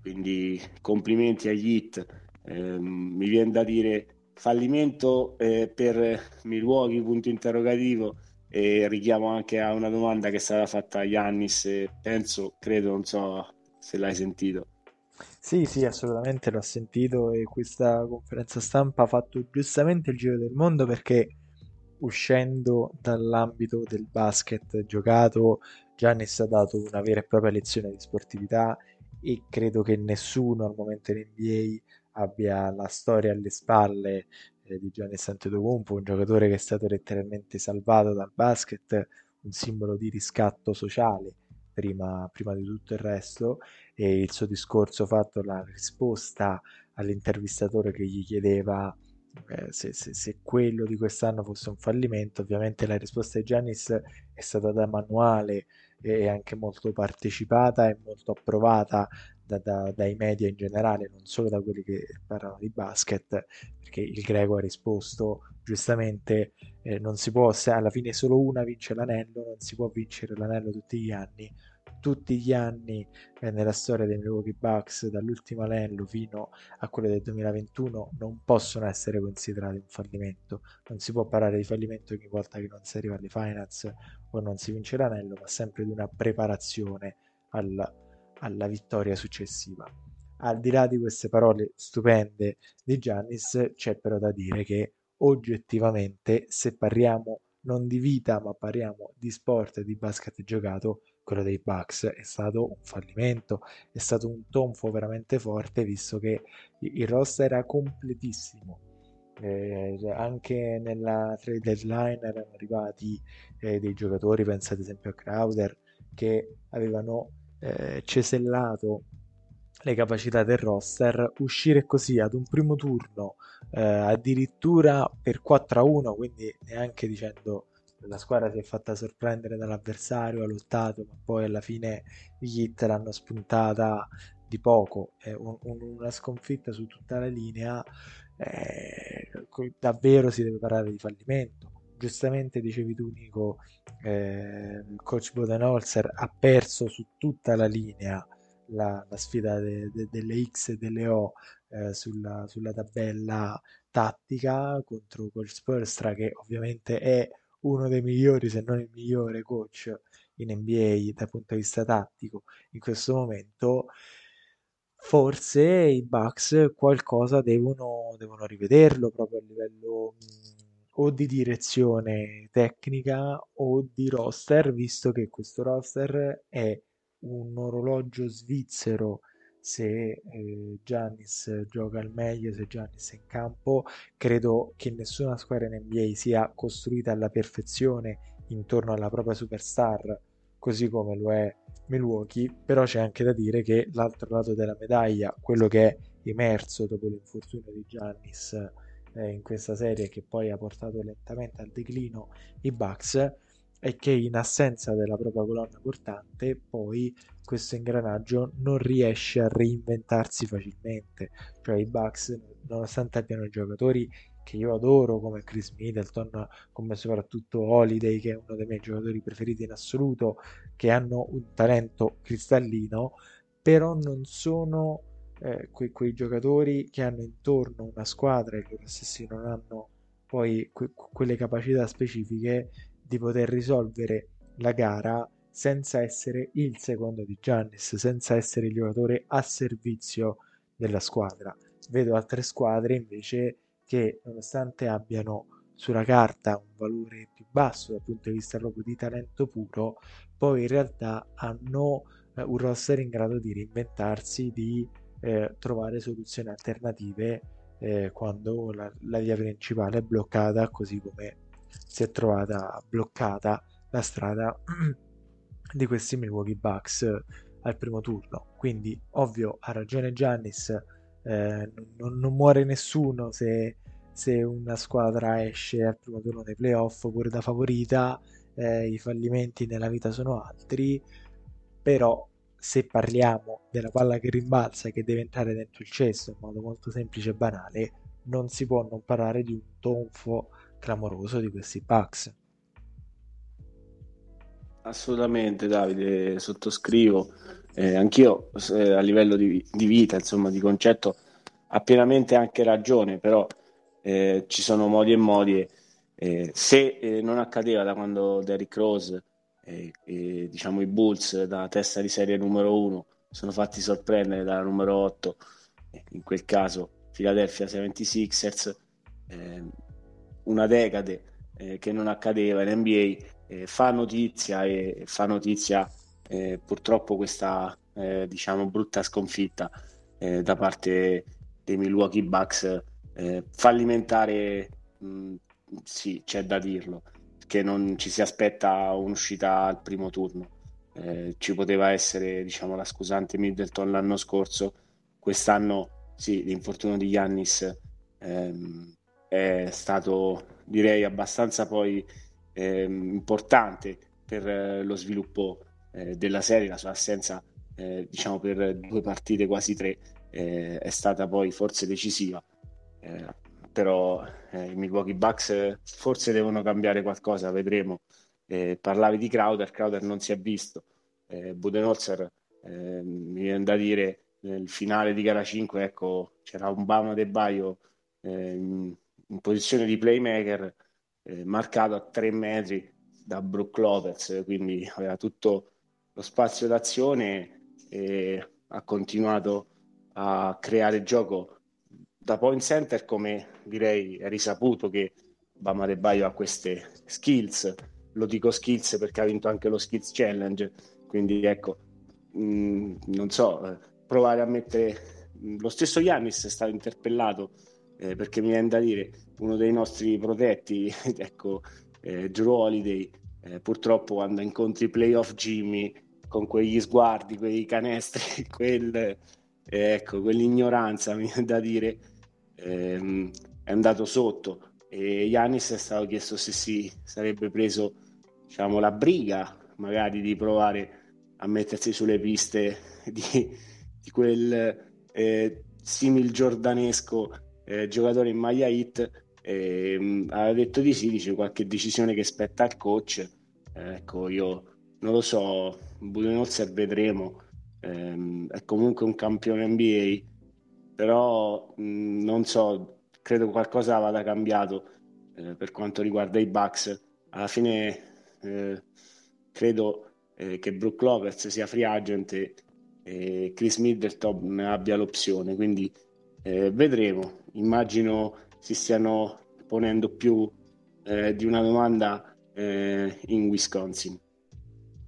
Quindi complimenti agli hit ehm, mi viene da dire fallimento eh, per Milwaukee, punto interrogativo, e richiamo anche a una domanda che è stata fatta a Yannis, penso, credo, non so se l'hai sentito. Sì, sì, assolutamente l'ho sentito e questa conferenza stampa ha fatto giustamente il giro del mondo perché uscendo dall'ambito del basket giocato, Giannis ha dato una vera e propria lezione di sportività e credo che nessuno al momento in NBA abbia la storia alle spalle eh, di Gianni Antetokounmpo, un giocatore che è stato letteralmente salvato dal basket, un simbolo di riscatto sociale prima, prima di tutto il resto. E il suo discorso fatto, la risposta all'intervistatore che gli chiedeva eh, se, se, se, quello di quest'anno fosse un fallimento, ovviamente la risposta di Giannis è stata da manuale e anche molto partecipata e molto approvata da, da, dai media in generale, non solo da quelli che parlano di basket, perché il greco ha risposto giustamente, eh, non si può, se alla fine solo una vince l'anello, non si può vincere l'anello tutti gli anni. Tutti gli anni eh, nella storia dei Milwaukee Bucks, dall'ultimo anello fino a quello del 2021, non possono essere considerati un fallimento. Non si può parlare di fallimento ogni volta che non si arriva alle finals o non si vince l'anello, ma sempre di una preparazione al, alla vittoria successiva. Al di là di queste parole stupende di Giannis, c'è però da dire che oggettivamente, se parliamo non di vita, ma parliamo di sport e di basket giocato, quello dei Bucks è stato un fallimento, è stato un tonfo veramente forte, visto che il roster era completissimo. Eh, anche nella trade deadline erano arrivati eh, dei giocatori, pensate ad esempio a Crowder, che avevano eh, cesellato le capacità del roster, uscire così ad un primo turno eh, addirittura per 4 a 1, quindi neanche dicendo la squadra si è fatta sorprendere dall'avversario, ha lottato, ma poi alla fine gli hit l'hanno spuntata di poco, è un, un, una sconfitta su tutta la linea, eh, davvero si deve parlare di fallimento. Giustamente dicevi tu Nico, eh, coach Bodenholzer ha perso su tutta la linea la, la sfida de, de, delle X e delle O eh, sulla, sulla, tabella tattica contro coach Spurstra che ovviamente è uno dei migliori se non il migliore coach in NBA dal punto di vista tattico in questo momento forse i Bucks qualcosa devono, devono rivederlo proprio a livello mh, o di direzione tecnica o di roster, visto che questo roster è un orologio svizzero se eh, Giannis gioca al meglio, se Giannis è in campo, credo che nessuna squadra in NBA sia costruita alla perfezione intorno alla propria superstar, così come lo è Milwaukee, però c'è anche da dire che l'altro lato della medaglia, quello che è emerso dopo l'infortunio di Giannis eh, in questa serie che poi ha portato lentamente al declino i Bucks, è che in assenza della propria colonna portante poi questo ingranaggio non riesce a reinventarsi facilmente. Cioè i Bucks nonostante abbiano giocatori che io adoro come Chris Middleton come soprattutto Holiday che è uno dei miei giocatori preferiti in assoluto che hanno un talento cristallino però non sono eh, que- quei giocatori che hanno intorno una squadra e loro stessi non hanno poi que- quelle capacità specifiche di poter risolvere la gara senza essere il secondo di Giannis, senza essere il giocatore a servizio della squadra. Vedo altre squadre invece che nonostante abbiano sulla carta un valore più basso dal punto di vista proprio di talento puro, poi in realtà hanno eh, un roster in grado di reinventarsi, di eh, trovare soluzioni alternative eh, quando la, la via principale è bloccata, così come si è trovata bloccata la strada di questi Milwaukee Bucks al primo turno. Quindi, ovvio, ha ragione Giannis, eh, non, non, muore nessuno se, se, una squadra esce al primo turno dei playoff pure da favorita, eh, i fallimenti nella vita sono altri, però se parliamo della palla che rimbalza e che deve entrare dentro il cesto in modo molto semplice e banale, non si può non parlare di un tonfo clamoroso di questi Bucks. Assolutamente Davide, sottoscrivo. Eh, anch'io eh, a livello di, di, vita, insomma, di concetto, ha pienamente anche ragione, però eh, ci sono modi e modi. E, se eh, non accadeva da quando Derrick Rose e, diciamo i Bulls da testa di serie numero 1 sono fatti sorprendere dalla numero 8, in quel caso Philadelphia 76ers, una decade eh, che non accadeva in NBA, eh, fa notizia e fa notizia eh, purtroppo questa eh, diciamo brutta sconfitta eh, da parte dei Milwaukee Bucks eh, fallimentare mh, sì c'è da dirlo che non ci si aspetta un'uscita al primo turno. Ci poteva essere diciamo la scusante Middleton l'anno scorso. Quest'anno sì l'infortunio di Giannis ehm, è stato direi abbastanza poi eh, importante per eh, lo sviluppo eh, della serie, la sua assenza eh, diciamo per due partite, quasi tre, eh, è stata poi forse decisiva. Eh, però i Milwaukee Bucks forse devono cambiare qualcosa, vedremo. parlavi di Crowder, Crowder non si è visto. Budenholzer mi viene da dire nel finale di gara 5 ecco c'era un Bama De Baio eh, in posizione di playmaker eh, marcato a tre metri da Brook Lopez, quindi aveva tutto lo spazio d'azione e ha continuato a creare gioco da point center come direi è risaputo che Bama De Baio ha queste skills. Lo dico skills perché ha vinto anche lo skills challenge quindi ecco mh, mm, non so eh, provare a mettere lo stesso Yannis è stato interpellato eh, perché mi viene da dire uno dei nostri protetti, ecco, eh, Drew Holiday, eh, purtroppo quando incontri playoff Jimmy con quegli sguardi, quei canestri, quel, eh, ecco, quell'ignoranza, mi viene da dire, ehm, è andato sotto. E Yanis è stato chiesto se si sarebbe preso diciamo, la briga magari di provare a mettersi sulle piste di, di quel eh, simil giordanesco eh, giocatore in maglia hit eh, aveva detto di sì, dice qualche decisione che spetta al coach. Eh, ecco, io non lo so, Budenholzer vedremo, eh, è comunque un campione NBA, però mh, non so, credo qualcosa vada cambiato eh, per quanto riguarda i Bucks. Alla fine eh, credo che Brook Lopez sia free agent e Chris Middleton abbia l'opzione, quindi eh, vedremo, immagino si stiano ponendo più eh, di una domanda eh, in Wisconsin.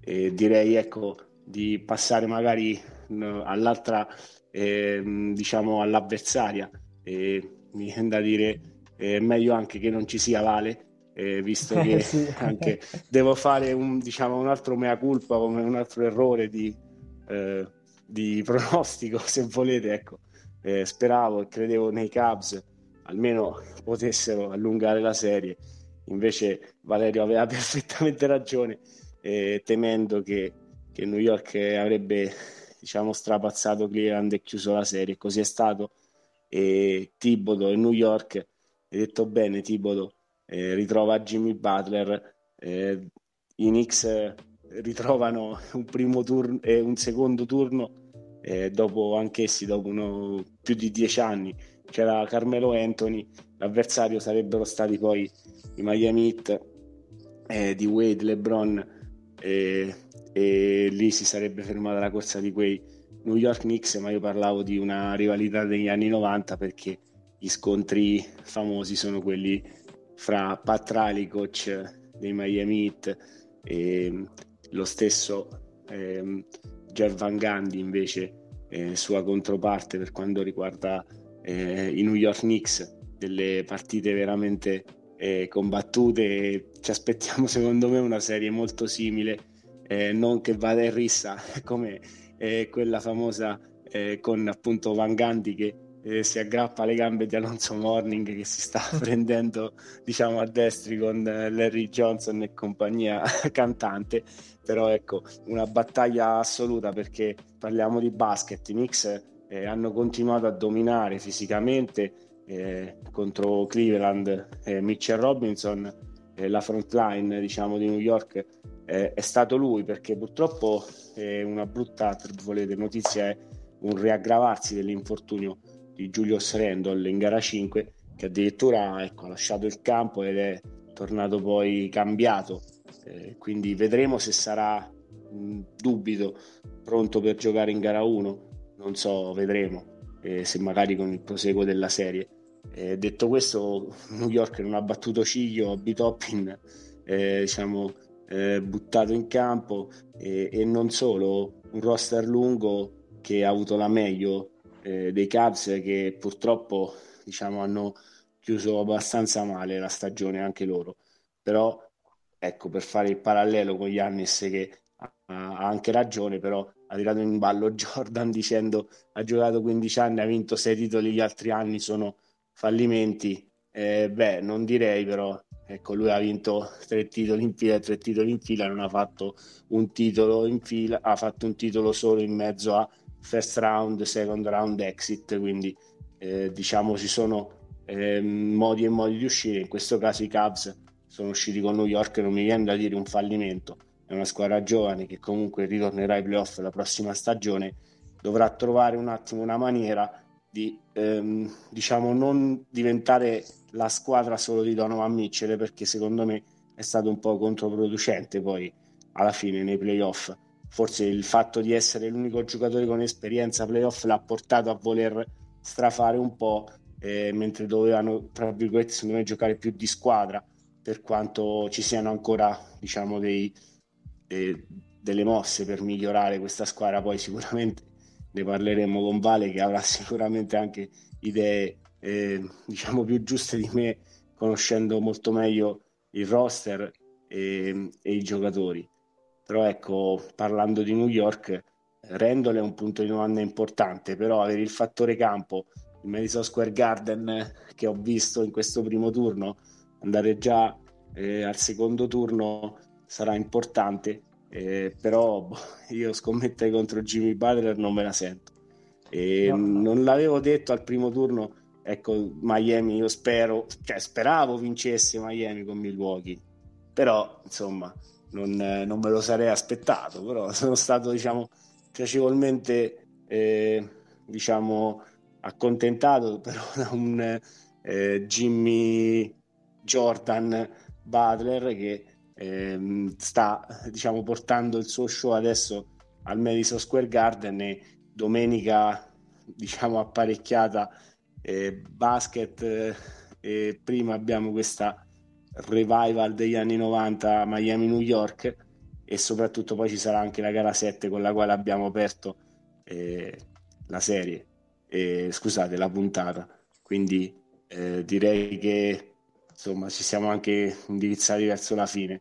E direi ecco di passare magari no, all'altra, ehm, diciamo all'avversaria. E mi viene da dire è meglio anche che non ci sia Vale eh, visto che sì. anche devo fare un, diciamo, un altro mea culpa come un altro errore di, eh, di pronostico, se volete, ecco. Eh, speravo e credevo nei Cubs almeno potessero allungare la serie, invece Valerio aveva perfettamente ragione, eh, temendo che, che New York avrebbe diciamo strapazzato Cleveland e chiuso la serie, così è stato. E Tibodo e New York, hai detto bene Tibodo, eh, ritrova Jimmy Butler, eh, i Knicks eh, ritrovano un primo turno e un secondo turno eh, dopo anch'essi, dopo uno, più di dieci anni, c'era Carmelo Anthony, l'avversario sarebbero stati poi i Miami Heat eh, di Wade, LeBron eh, e lì si sarebbe fermata la corsa di quei New York Knicks, ma io parlavo di una rivalità degli anni 90 perché gli scontri famosi sono quelli fra Pat Riley, coach dei Miami Heat, e lo stesso eh, Jeff Van Gundy invece eh, sua controparte per quanto riguarda eh, i New York Knicks, delle partite veramente eh, combattute. Ci aspettiamo secondo me una serie molto simile, eh, non che vada in rissa come eh, quella famosa eh, con appunto Van Gandhi che eh, si aggrappa alle gambe di Alonso Morning che si sta prendendo diciamo a destri con eh, Larry Johnson e compagnia cantante però ecco una battaglia assoluta perché parliamo di basket i Knicks eh, hanno continuato a dominare fisicamente eh, contro Cleveland eh, Mitchell Robinson eh, la front line diciamo di New York è stato lui perché purtroppo una brutta volete, notizia è un riaggravarsi dell'infortunio di Julius Randall in gara 5 che addirittura ecco, ha lasciato il campo ed è tornato poi cambiato. Eh, quindi vedremo se sarà mh, dubito pronto per giocare in gara 1 non so, vedremo eh, se magari con il proseguo della serie. Eh, detto questo, New York non ha battuto ciglio, B-Toppin eh, diciamo, eh, buttato in campo e non solo, un roster lungo che ha avuto la meglio eh, dei Cavs che purtroppo diciamo, hanno chiuso abbastanza male la stagione anche loro. Però ecco, per fare il parallelo con Giannis che ha anche ragione, però ha tirato in ballo Jordan dicendo ha giocato 15 anni, ha vinto 6 titoli gli altri anni sono fallimenti. Eh, beh, non direi però, ecco, lui ha vinto tre titoli in fila, tre titoli in fila, non ha fatto un titolo in fila, ha fatto un titolo solo in mezzo a first round, second round exit, quindi eh, diciamo ci sono eh, modi e modi di uscire, in questo caso i Cavs sono usciti con New York, non mi viene da dire un fallimento, è una squadra giovane che comunque ritornerà ai playoff la prossima stagione, dovrà trovare un attimo una maniera di ehm, diciamo non diventare la squadra solo di Donovan Mitchell perché secondo me è stato un po' controproducente poi alla fine nei playoff. Forse il fatto di essere l'unico giocatore con esperienza playoff l'ha portato a voler strafare un po' eh, mentre dovevano tra virgolette secondo me giocare più di squadra per quanto ci siano ancora diciamo dei eh, delle mosse per migliorare questa squadra, poi sicuramente ne parleremo con Vale che avrà sicuramente anche idee eh, diciamo più giuste di me, conoscendo molto meglio il roster e, e i giocatori. Però ecco, parlando di New York, Randall è un punto di domanda importante, però avere il fattore campo, il Madison Square Garden che ho visto in questo primo turno, andare già eh, al secondo turno sarà importante, eh, però boh, io scommettere contro Jimmy Butler non me la sento. E no, no. Non l'avevo detto al primo turno, ecco, Miami, io spero, cioè speravo vincesse Miami con Milwaukee, però insomma non, non me lo sarei aspettato, però sono stato diciamo piacevolmente eh, diciamo accontentato però da un eh, Jimmy Jordan Butler che ehm, sta diciamo, portando il suo show adesso al Madison Square Garden e domenica diciamo apparecchiata eh, basket eh, prima abbiamo questa revival degli anni 90 Miami New York e soprattutto poi ci sarà anche la gara 7 con la quale abbiamo aperto eh, la serie scusate la puntata. Quindi eh, direi che insomma ci siamo anche indirizzati verso la fine.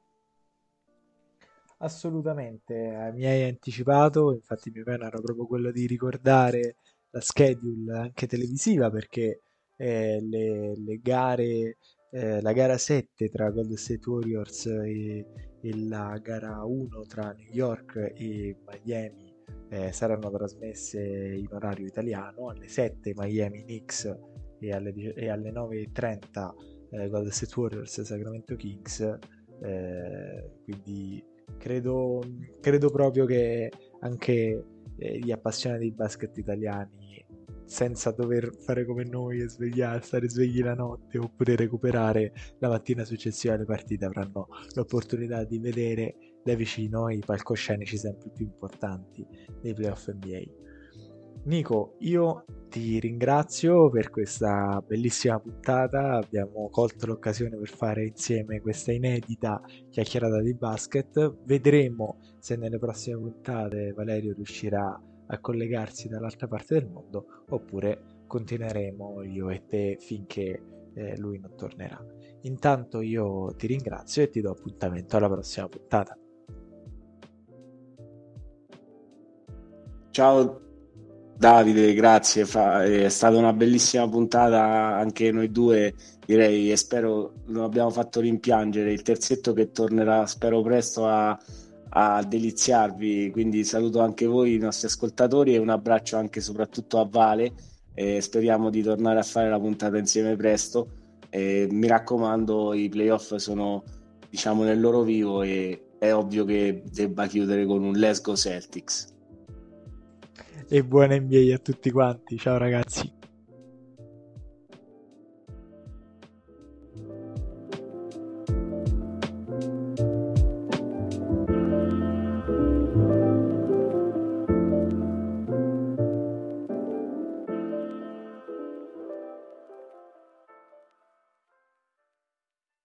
Assolutamente, eh, mi hai anticipato, infatti il mio piano era proprio quello di ricordare la schedule anche televisiva perché eh, le, le gare, eh, la gara 7 tra Golden State Warriors e, e la gara 1 tra New York e Miami eh, saranno trasmesse in orario italiano, alle 7 Miami Knicks e alle, e alle 9.30 eh, Golden State Warriors Sacramento Kings, eh, quindi credo, credo proprio che anche eh, gli appassionati di basket italiani senza dover fare come noi e stare svegli la notte oppure recuperare la mattina successiva alle partite avranno l'opportunità di vedere da vicino i palcoscenici sempre più importanti dei playoff NBA. Nico, io ti ringrazio per questa bellissima puntata, abbiamo colto l'occasione per fare insieme questa inedita chiacchierata di basket, vedremo se nelle prossime puntate Valerio riuscirà a collegarsi dall'altra parte del mondo oppure continueremo io e te finché eh, lui non tornerà. Intanto io ti ringrazio e ti do appuntamento alla prossima puntata. Ciao Davide, grazie, è stata una bellissima puntata anche noi due, direi, e spero non abbiamo fatto rimpiangere. Il terzetto che tornerà, spero presto a, a deliziarvi, quindi saluto anche voi, i nostri ascoltatori e un abbraccio anche soprattutto a Vale, e speriamo di tornare a fare la puntata insieme presto, e mi raccomando i playoff sono diciamo nel loro vivo e è ovvio che debba chiudere con un Let's Go Celtics e buona NBA a tutti quanti. Ciao ragazzi.